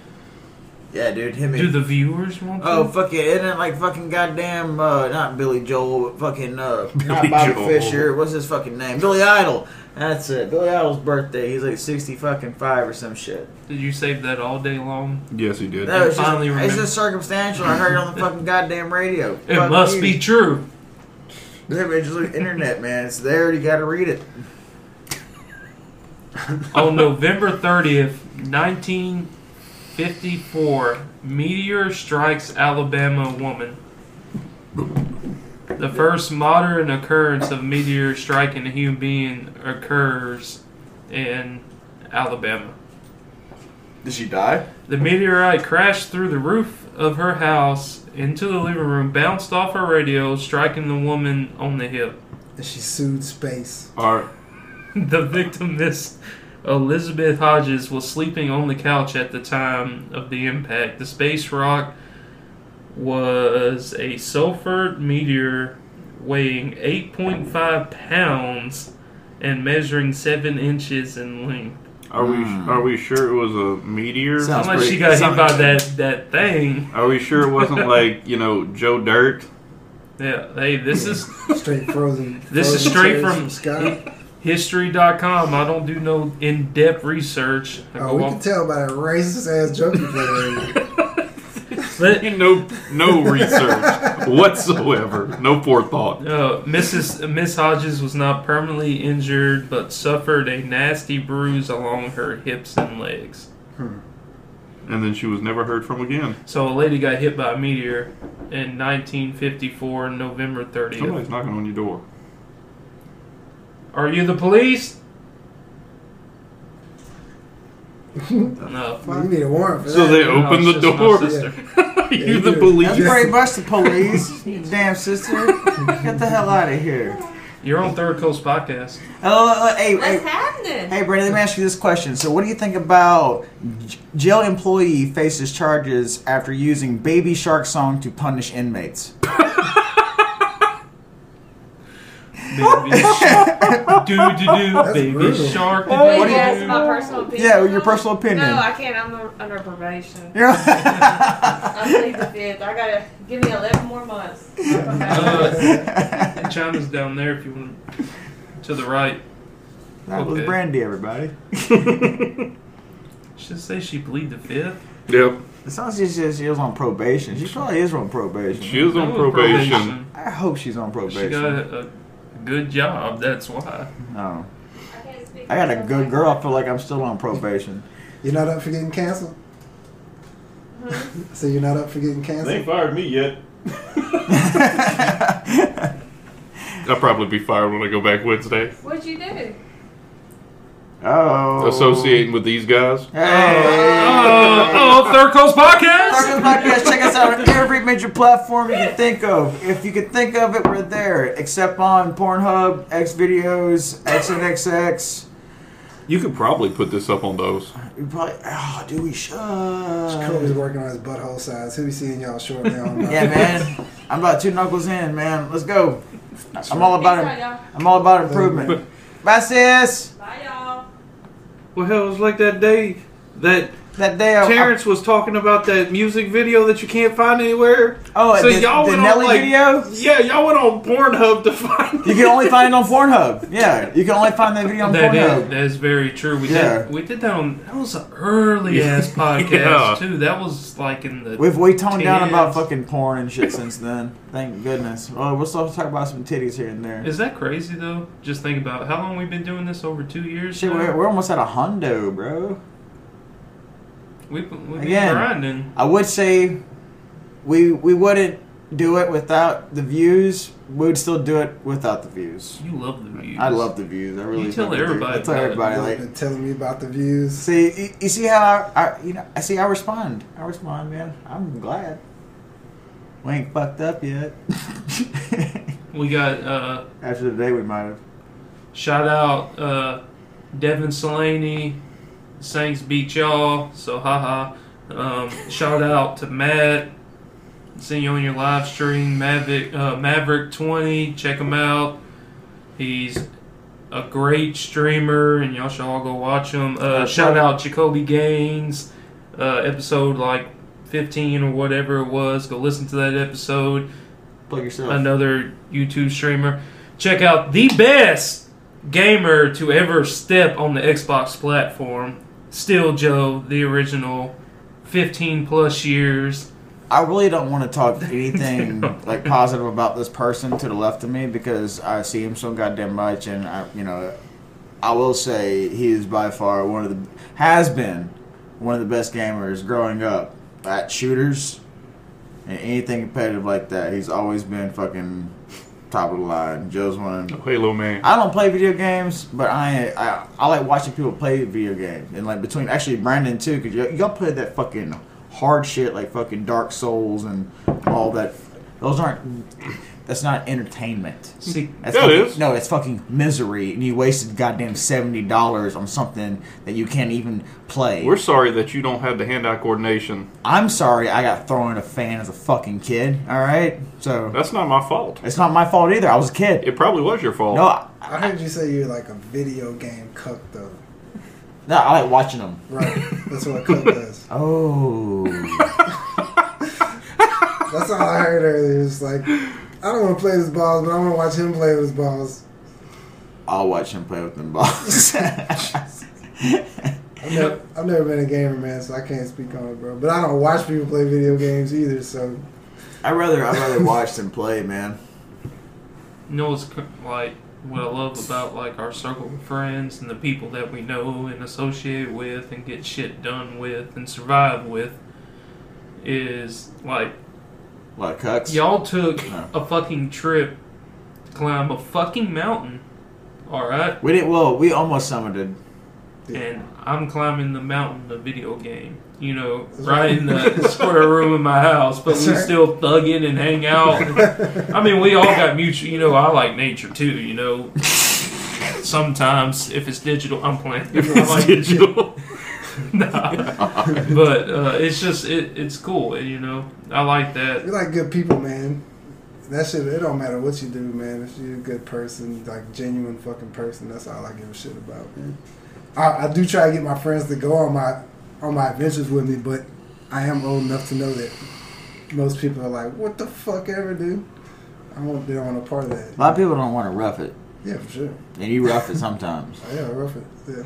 B: Yeah, dude. Hit me.
A: Do the viewers want to?
B: Oh fuck it! Isn't it like fucking goddamn uh, not Billy Joel, but fucking uh, not
C: Billy
B: Bobby
C: Joel.
B: Fisher. What's his fucking name? Billy Idol. That's it. Billy Idol's birthday. He's like sixty fucking five or some shit.
A: Did you save that all day long?
C: Yes, he did.
B: No, it's just,
A: finally
B: it's
A: remember-
B: just circumstantial. I heard it on the fucking goddamn radio.
A: It
B: Fuck
A: must
B: you.
A: be true.
B: Yeah, man, just look internet, man. It's there. You got to read it.
A: On November 30th, 1954, meteor strikes Alabama woman. The first modern occurrence of meteor striking a human being occurs in Alabama.
B: Did she die?
A: The meteorite crashed through the roof of her house into the living room, bounced off her radio, striking the woman on the hip.
D: And she sued space.
C: All right.
A: The victim, Miss Elizabeth Hodges, was sleeping on the couch at the time of the impact. The space rock was a sulfur meteor weighing 8.5 pounds and measuring 7 inches in length.
C: Are we
B: Hmm.
C: are we sure it was a meteor?
B: Sounds
A: How much
B: pretty-
A: she got hit
B: sounds-
A: by that, that thing?
C: Are we sure it wasn't like you know Joe Dirt?
A: Yeah, hey, this is
D: Straight frozen.
A: This is straight
D: cherries
A: from-
D: Scott.
A: history.com. I don't do no in depth research. I
D: Oh,
A: go
D: we
A: off-
D: can tell by that racist ass joke you played earlier.
C: No no research whatsoever. No forethought.
A: uh, Mrs. Miss Hodges was not permanently injured, but suffered a nasty bruise along her hips and legs.
C: And then she was never heard from again.
A: So a lady got hit by a meteor in 1954, November 30th.
C: Somebody's knocking on your door.
A: Are you the police? no.
D: Well, you need a warrant for
C: So
D: that.
C: they
A: No,
C: opened
A: it's
C: the door.
A: sister.
C: you
D: you
C: the
D: do.
C: police?
B: That's pretty much the police. you damn sister. Get the hell out of here.
A: You're on Third Coast Podcast.
B: Oh, oh, oh, hey,
E: What's
B: hey,
E: happening?
B: hey, Brandon. Let me ask you this question. So, what do you think about j- jail employee faces charges after using Baby Shark song to punish inmates?
A: Baby shark, do do do,
D: That's
A: baby
D: brutal.
A: shark, do
E: What
A: do
E: do you ask
A: do.
E: my personal opinion?
B: Yeah, your personal opinion.
E: No, I can't. I'm under- under probation.
B: You know?
E: I plead the fifth. I gotta give me 11 more months. I'll.
A: Uh, China's down there if you want to the right.
B: that was
A: Okay.
B: Brandy, everybody.
A: Should say she plead the fifth.
C: Yep.
B: It sounds like she says she was on probation. She probably is on probation.
C: She is on
A: No,
C: probation.
B: I hope she's on
A: She
B: probation.
A: got a, a good job. That's why.
B: No.
E: I can't speak
B: I got a good girl. I feel like I'm still on probation.
D: You're not up for getting canceled? Mm-hmm. So you're not up for getting canceled?
C: They fired me yet. I'll probably be fired when I go back Wednesday.
E: What'd you do?
B: Oh.
C: Associating with these guys.
B: Hey.
A: Oh, Third Coast Podcast.
B: Circus Podcast. Check us out on every major platform you can think of. If you can think of it, we're there. Except on Pornhub, X Videos, XNXX.
C: You could probably put this up on those.
B: We probably. Oh, dude, we should.
D: Kobi's working on his butthole size. He'll be seeing y'all shortly on.
B: Yeah, man. I'm about two knuckles in, man. Let's go. I'm all about it. I'm all about improvement. Bye, sis.
E: Bye, y'all.
C: Well, hell, it was like that day that
B: That day, I,
C: Terrence was talking about that music video that you can't find anywhere.
B: oh,
C: so
B: the,
C: y'all
B: the
C: went
B: Nelly
C: on like,
B: video.
C: Yeah, y'all went on Pornhub to find. It.
B: You can only find it on Pornhub. Yeah, you can only find that video on
A: That is,
B: Pornhub.
A: that is very true. We
B: Yeah.
A: did we did that on that was an early ass podcast
C: Yeah.
A: too. That was like in the
B: We've we toned down about fucking porn and shit since then. Thank goodness. Well, we'll still talk about some titties here and there.
A: Is that crazy though? Just think about how long we've been doing this over two years.
B: Shit, we're, we're almost at a hundo, bro.
A: We've, we've been
B: Again.
A: grinding.
B: I would say we we wouldn't do it without the views. We would still do it without the views.
A: You love the views.
B: I love the views. I really
A: You tell
B: do.
A: everybody
B: I tell everybody like.
D: been telling me about the views.
B: See, you, you see how I, I, you know, I see. I respond. I respond, man. I'm glad. We ain't fucked up yet.
A: We got uh,
B: After the day, we might have.
A: shout out uh, Devin Salaney. Saints beat y'all, so haha. Um, shout out to Matt. Seen you on your live stream, Maverick uh, Maverick Twenty. Check him out. He's a great streamer, and y'all should all go watch him. Uh, shout out Jacoby Gaines, uh, episode like fifteen or whatever it was. Go listen to that episode
B: Plug yourself.
A: another YouTube streamer. Check out the best gamer to ever step on the Xbox platform. Still Joe, the original, 15 plus years.
B: I really don't want to talk anything like positive about this person to the left of me because I see him so goddamn much, and I, you know, I will say he is by far one of the has been one of the best gamers growing up at shooters and anything competitive like that. He's always been fucking top of the line. Joe's one.
C: Oh, Halo man.
B: I don't play video games, but I I, I like watching people play video games and like between actually Brandon too, because y- y'all play that fucking hard shit like fucking Dark Souls and all that. Those aren't. That's not entertainment.
A: See,
B: That's
C: Yeah,
B: fucking,
C: is.
B: No, it's fucking misery, and you wasted goddamn seventy dollars on something that you can't even play.
C: We're sorry that you don't have the hand-eye coordination.
B: I'm sorry, I got thrown in a fan as a fucking kid. All right, so
C: That's not my fault.
B: it's not my fault either. I was a kid.
C: It probably was your fault.
B: No, I,
D: I heard you say you're like a video game cuck though.
B: no, I like watching them.
D: Right. That's what a cuck does.
B: Oh.
D: That's all I heard earlier. It's like, I don't want to play with his balls, but I want to watch him play with his balls.
B: I'll watch him play with them balls.
D: I've never, I've never been a gamer, man, so I can't speak on it, bro. But I don't watch people play video games either, so
B: I rather I rather watch than play, man.
A: you know what's like what I love about like our circle of friends and the people that we know and associate with and get shit done with and survive with is like
B: What cucks?
A: y'all took
B: No.
A: a fucking trip to climb a fucking mountain. All right.
B: We didn't. Well, we almost summited.
A: and I'm climbing the mountain, the video game. You know, right in the square room in my house, but we
D: That's right.
A: still thugging and hang out. I mean, we all got mutual. You know, I like nature too. You know, sometimes if it's digital, I'm playing. I like digital. nah, but uh, it's just it, it's cool. And you know, I like that.
D: we like good people, man. That shit, it don't matter what you do, man. If you're a good person, like genuine fucking person, that's all I give a shit about, man. I, I do try to get my friends to go on my on my adventures with me, but I am old enough to know that most people are like, "What the fuck ever, dude?" I won't be on a part of that.
B: A lot of people don't want to rough it,
D: Yeah, for sure.
B: and you rough it sometimes.
D: Oh, yeah, rough it. Yeah.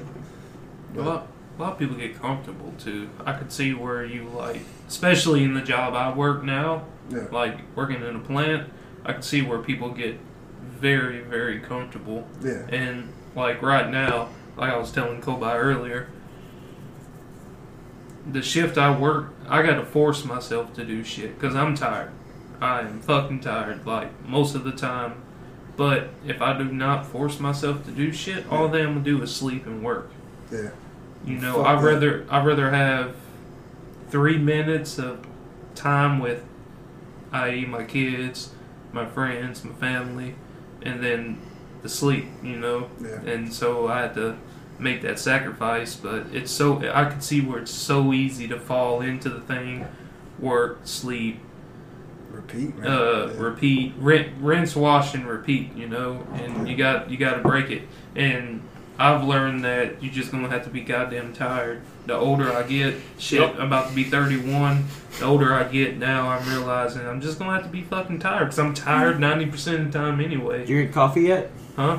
A: A lot, a lot of people get comfortable too. I could see where you like, especially in the job I work now,
D: Yeah.
A: like working in a plant. I could see where people get very, very comfortable.
D: Yeah.
A: And like right now, like I was telling Kobi earlier, the shift I work, I got to force myself to do shit because I'm tired. I am fucking tired, like most of the time. But if I do not force myself to do shit, all that I'm gonna do is sleep and work.
D: Yeah.
A: You know,
D: Fuck
A: I'd
D: that.
A: rather I'd rather have three minutes of time with, i.e., my kids, my friends, my family, and then the sleep. You know,
D: Yeah.
A: and so I had to make that sacrifice. But it's so I could see where it's so easy to fall into the thing, work, sleep,
D: Repeat, man.
A: uh,
D: Yeah.
A: repeat, rinse, rinse, wash, and repeat. You know, and you got you got to break it. And I've learned that you're just gonna have to be goddamn tired. The older I get, shit,
F: Yep.
A: I'm about to be 31. The older I get now, I'm realizing I'm just gonna have to be fucking tired because I'm tired 90% of the time anyway.
B: Did you drink coffee yet?
A: Huh?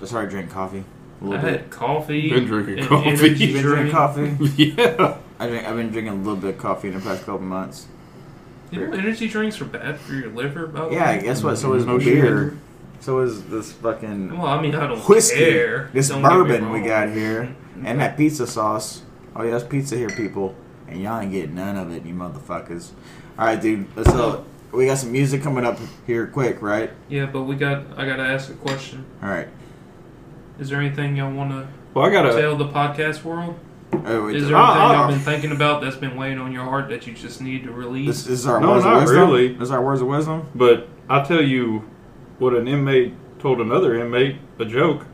B: I started drinking coffee. A
A: I
B: little bit.
A: had coffee.
C: Been drinking
A: and
C: coffee.
A: energy
B: You been drinking coffee?
C: yeah.
B: I drink, I've been drinking a little bit of coffee in the past couple months.
A: You know, energy drinks are bad for your liver. By the
B: Yeah,
A: way.
B: guess what? So is mm-hmm.
C: No
B: beer. So is this fucking
A: Well, I mean, I don't
B: whiskey.
A: care.
B: This
A: Don't get me
B: bourbon we
A: wrong.
B: got here. and that pizza sauce. Oh yeah, that's pizza here, people. And y'all ain't getting none of it, you motherfuckers. All right, dude. Let's uh, we got some music coming up here, quick, right?
A: Yeah, but we got. I gotta ask a question.
B: All right.
A: Is there anything y'all want to
C: Well, I got a.
A: tell the podcast world?
B: Oh, wait,
A: Is there
C: Ah,
A: anything
C: ah.
A: y'all been thinking about that's been weighing on your heart that you just need to release?
B: this, this is our
C: No,
B: words
C: not
B: of wisdom.
C: really.
B: This is our words of wisdom.
C: But I'll tell you what an inmate told another inmate a joke.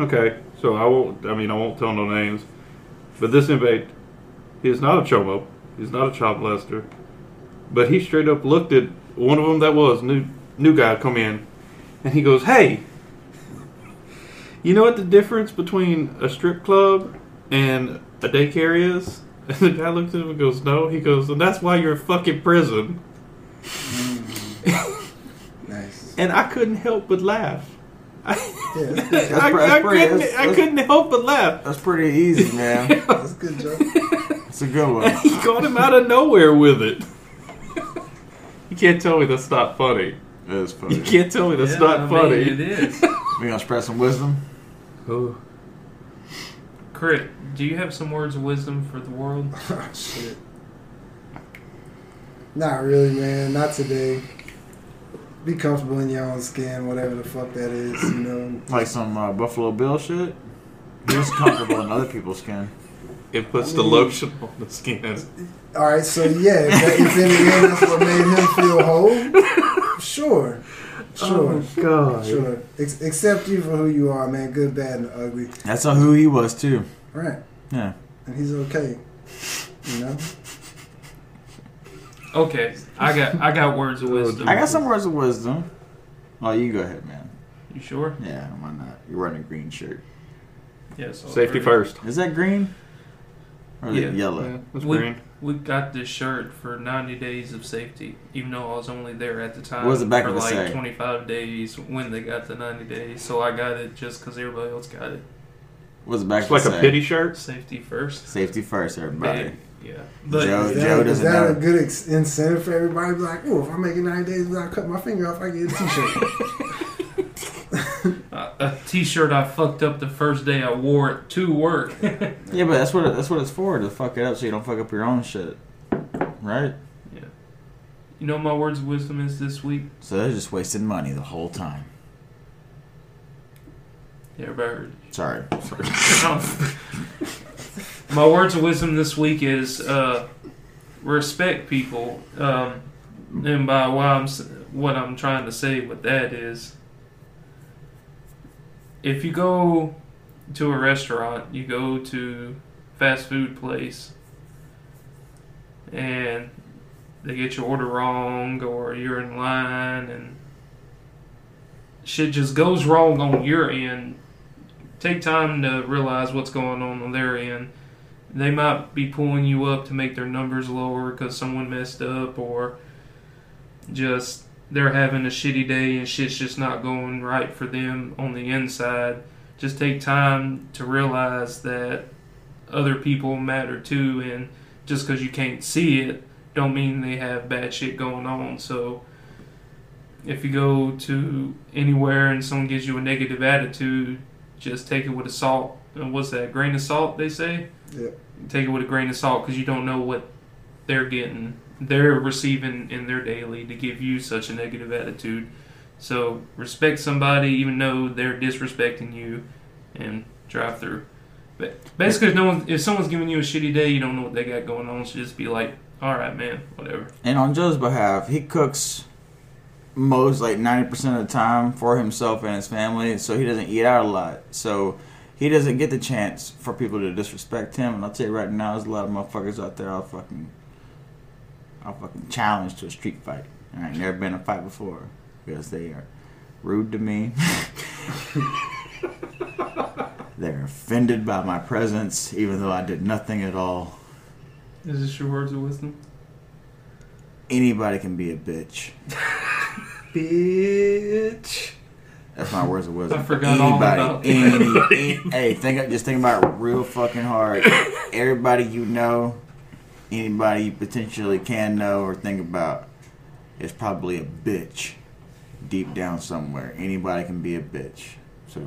C: Okay, so I won't. I mean, I won't tell no names. But this inmate, he is not a chomo. He's not a child molester. But he straight up looked at one of them that was new new guy come in, and he goes, "Hey, you know what the difference between a strip club and a daycare is?" And the guy looked at him and goes, "No." He goes, "And that's why you're in fucking prison."
D: Nice.
C: and I couldn't help but laugh. I,
D: Yeah, that's.
B: That's
C: I,
B: pre-
C: I
B: that's pretty-
C: couldn't,
B: that's-
C: I couldn't help but laugh.
B: That's pretty easy, man.
D: That's a good joke.
B: It's a good one.
C: he caught him out of nowhere with it. You can't tell me that's not funny.
B: It is funny.
C: You can't tell me that's
A: Yeah,
C: not
A: I mean,
C: funny.
A: it is.
B: We gonna spread some wisdom.
C: Oh.
A: Crit, do you have some words of wisdom for the world?
D: Oh, shit. Not really, man. Not today. Be comfortable in your own skin, whatever the fuck that is, you know.
B: Like some uh, Buffalo Bill shit. He's comfortable in other people's skin.
C: It puts
D: I
C: the lotion on the skin.
D: All right, so yeah, if, that, if in the end that's what made him feel whole, sure, sure,
C: god.
D: sure. Ex- accept you for who you are, man. Good, bad, and ugly.
B: That's who he was too.
D: Right,
B: Yeah.
D: and he's okay. You know.
A: Okay, I got I got words of oh, wisdom.
B: I got some words of wisdom. Oh, you go ahead, man.
A: You sure?
B: Yeah, why not? You're wearing a green shirt.
A: Yes. I'll
C: Safety
A: agree.
C: first.
B: Is that green? Or
A: Yeah.
B: yellow?
C: Yeah, that's
A: We-
C: green.
A: We got this shirt for 90 days of safety, even though I was only there at the time.
B: What does the back
A: for
B: of it
A: like
B: say?
A: 25 days when they got the 90 days. So I got it just because everybody else got it.
B: What's the back
C: It's like
B: say?
C: a pity shirt.
A: Safety first.
B: Safety first, everybody.
A: Yeah. But
B: Joe-
D: Is
B: Joe
D: that, is
B: doesn't
D: that a good ex- incentive for everybody? to Be like, oh, if I make it nine days without cutting my finger off, I get a t-shirt.
A: A t-shirt I fucked up the first day I wore it to work.
B: Yeah, but that's what that's what it's for to fuck it up so you don't fuck up your own shit, right? Yeah.
A: You know what my words of wisdom is this week?
B: So they're just wasting money the whole time.
A: Yeah, everybody heard.
B: Sorry.
A: My words of wisdom this week is uh, respect people, um, and by what I'm what I'm trying to say with that is, if you go to a restaurant, you go to fast food place, and they get your order wrong, or you're in line and shit just goes wrong on your end. Take time to realize what's going on on their end they might be pulling you up to make their numbers lower because someone messed up or just they're having a shitty day and shit's just not going right for them on the inside. Just take time to realize that other people matter too and just because you can't see it don't mean they have bad shit going on. So if you go to anywhere and someone gives you a negative attitude just take it with a salt Uh, what's that grain of salt they say
D: Yep.
A: take it with a grain of salt because you don't know what they're getting they're receiving in their daily to give you such a negative attitude so respect somebody even though they're disrespecting you and drive through but basically if no one if someone's giving you a shitty day you don't know what they got going on so just be like all right man whatever
B: And on Joe's behalf, he cooks most like ninety percent of the time for himself and his family, so he doesn't eat out a lot. So he doesn't get the chance for people to disrespect him. And I'll tell you right now, there's a lot of motherfuckers out there. I'll fucking I'll fucking challenge to a street fight. I ain't never been in a fight before because they are rude to me. They're offended by my presence, even though I did nothing at all.
A: Is this your words of wisdom?
B: Anybody can be a bitch.
D: Bitch.
B: That's my words of wisdom.
A: I forgot all about that.
B: any, any- hey, think just think about it real fucking hard. Everybody you know, anybody you potentially can know or think about, is probably a bitch deep down somewhere. Anybody can be a bitch. So,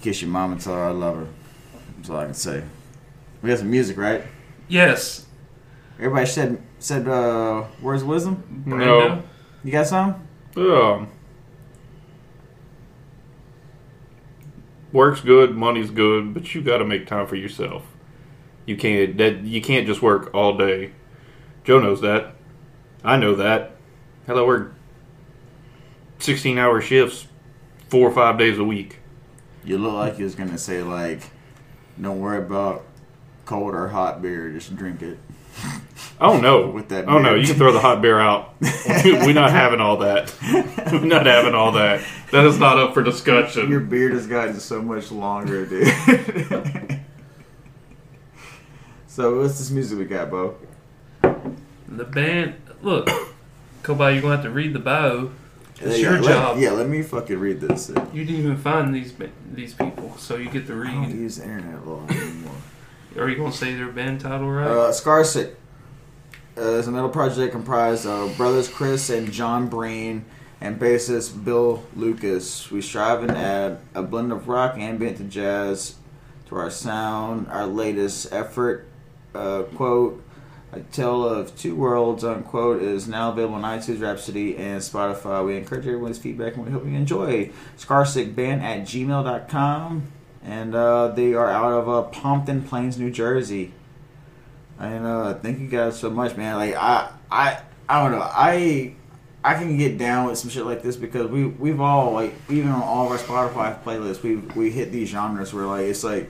B: kiss your mom and tell her I love her. That's all I can say. We got some music, right?
A: Yes.
B: Everybody said said uh, words of wisdom.
A: Brando?
B: You got some?
C: Um, work's good, money's good, but you got to make time for yourself. You can't that you can't just work all day. Joe knows that. I know that. Hell, I work sixteen hour shifts, four or five days a week.
B: You look like you was gonna say like, don't worry about cold or hot beer, just drink it.
C: Oh no!
B: With that
C: oh no! You can throw the hot beer out. We're not having all that. We're not having all that. That is not up for discussion.
B: Your beard has gotten so much longer, dude. so what's this music we got, Bo?
A: The band. Look, Kobi, you're going to have to read the bio. It's
B: Yeah,
A: your
B: let-
A: job.
B: Yeah, let me fucking read this. I
A: You didn't even find these these people, so you get to
B: don't
A: read.
B: use the internet a lot anymore.
A: Are you going to say their band title right?
B: Uh, Scarsic uh, is a metal project comprised of brothers Chris and John Breen and bassist Bill Lucas. We strive and add a blend of rock, ambient, and jazz to our sound. Our latest effort, uh, quote, A Tale of Two Worlds, unquote, is now available on iTunes, Rhapsody, and Spotify. We encourage everyone's feedback and we hope you enjoy. Scarsickband at gmail.com. And uh, they are out of uh, Pompton Plains, New Jersey. And uh, thank you guys so much, man. Like I, I, I don't know. I, I can get down with some shit like this because we we've all like even on all of our Spotify playlists we we hit these genres where like it's like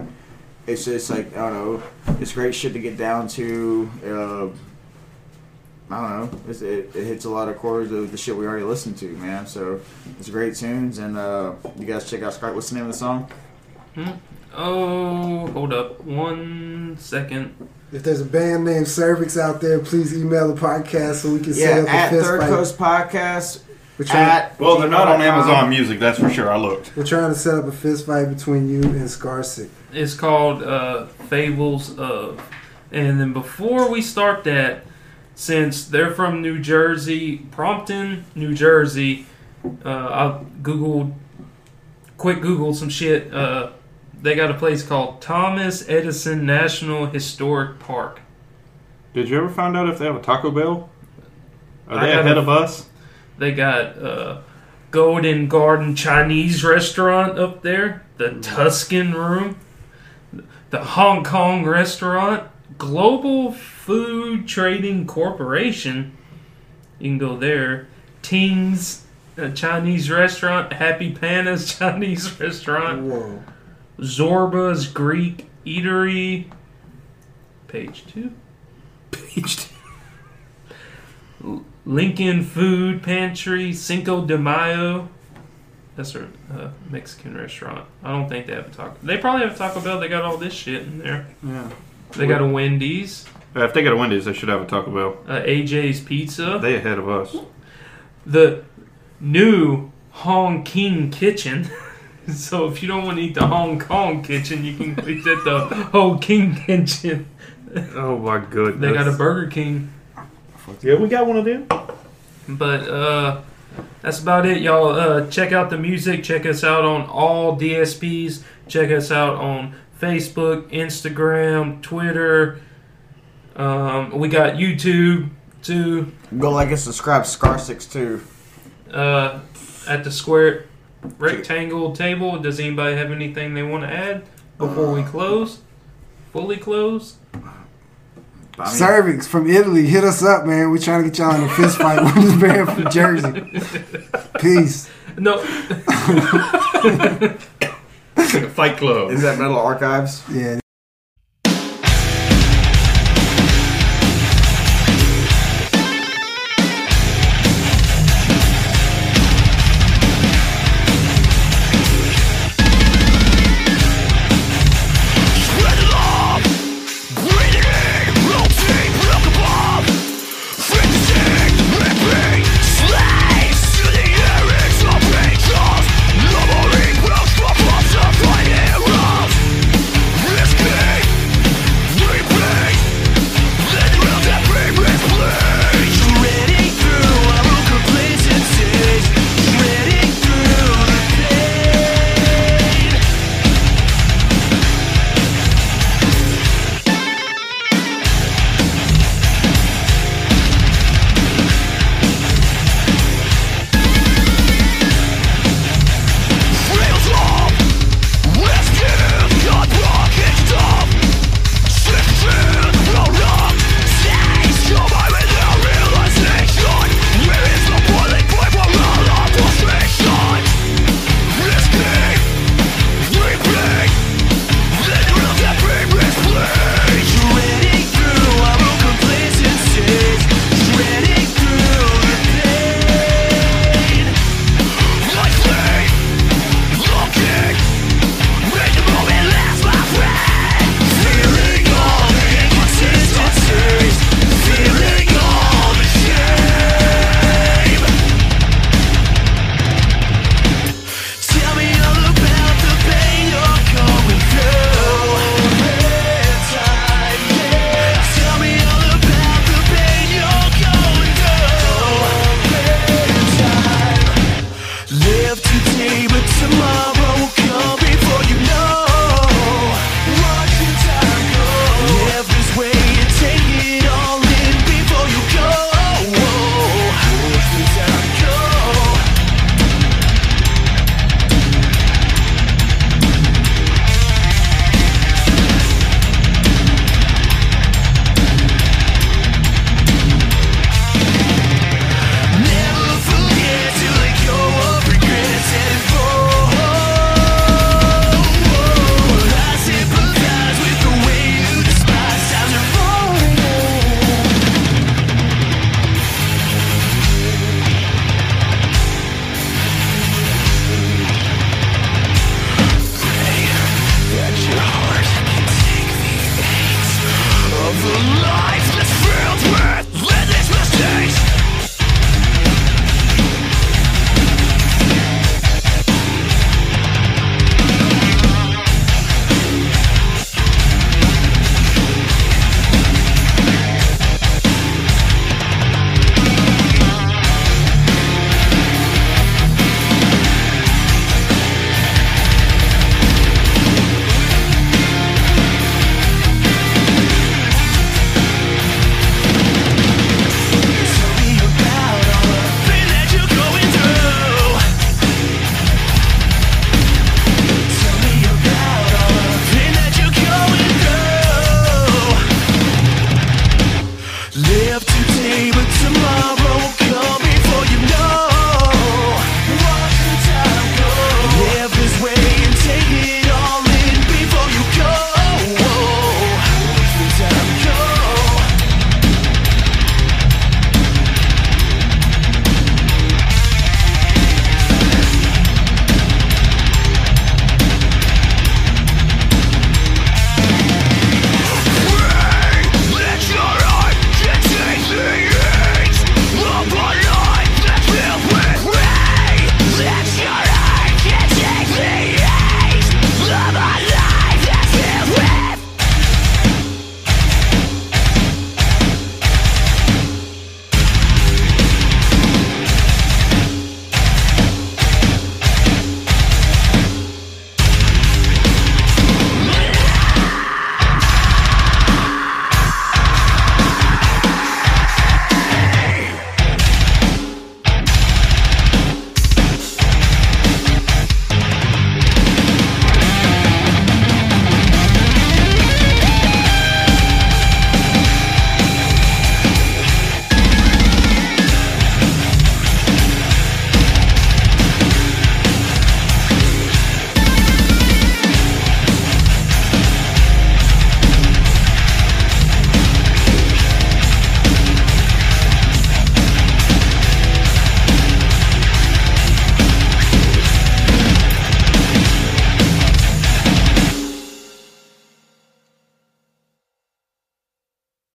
B: it's just like I don't know. It's great shit to get down to. Uh, I don't know. It's, it, it hits a lot of chords of the shit we already listened to, man. So it's great tunes, and uh, you guys check out Skype. What's the name of the song?
A: Oh, hold up. One second.
D: If there's a band named Cervix out there, please email the podcast so we can set
B: Yeah,
D: up a
B: at
D: fist
B: Third
D: fight.
B: Coast Podcast.
D: We're trying,
B: At
C: well, they're not on Amazon Music. That's for sure. I looked.
D: we're trying to set up a fist fight between you and Scarsic.
A: It's called uh, Fables of. And then before we start that, since they're from New Jersey, Prompton, New Jersey, uh, I googled, quick Google some shit. Uh, they got a place called Thomas Edison National Historic Park.
C: Did you ever find out if they have a Taco Bell? Are they
A: haven't-
C: ahead of us?
A: They got uh, Golden Garden Chinese restaurant up there, the Tuscan Room, the Hong Kong restaurant, Global Food Trading Corporation. You can go there. Ting's uh, Chinese restaurant, Happy Panas Chinese restaurant,
D: Whoa.
A: Zorba's Greek Eatery. Page two.
C: Page two.
A: Lincoln Food Pantry, Cinco de Mayo. That's a uh, Mexican restaurant. I don't think they have a taco. They probably have a Taco Bell. They got all this shit in there.
C: Yeah.
A: They got a Wendy's,
C: Uh, if they got a Wendy's, they should have a Taco Bell.
A: uh, AJ's Pizza,
C: They ahead of us.
A: the new Hong King Kitchen. so if you don't want to eat the Hong Kong kitchen, you can eat at the Hong King Kitchen.
C: Oh my goodness.
A: They got a Burger King.
C: Yeah, we got one of them.
A: But uh, that's about it, y'all. Uh, check out the music. Check us out on all DSPs. Check us out on Facebook, Instagram, Twitter. Um, we got YouTube too.
B: Go like and subscribe. Scar six two.
A: Uh, at the square rectangle table. Does anybody have anything they want to add before we uh, close? Fully close.
B: I mean,
D: Cervix from Italy, hit us up, man. We're trying to get y'all in a fist fight with this band from Jersey. Peace.
A: No.
C: Fight Club.
B: is that Metal Archives?
D: Yeah.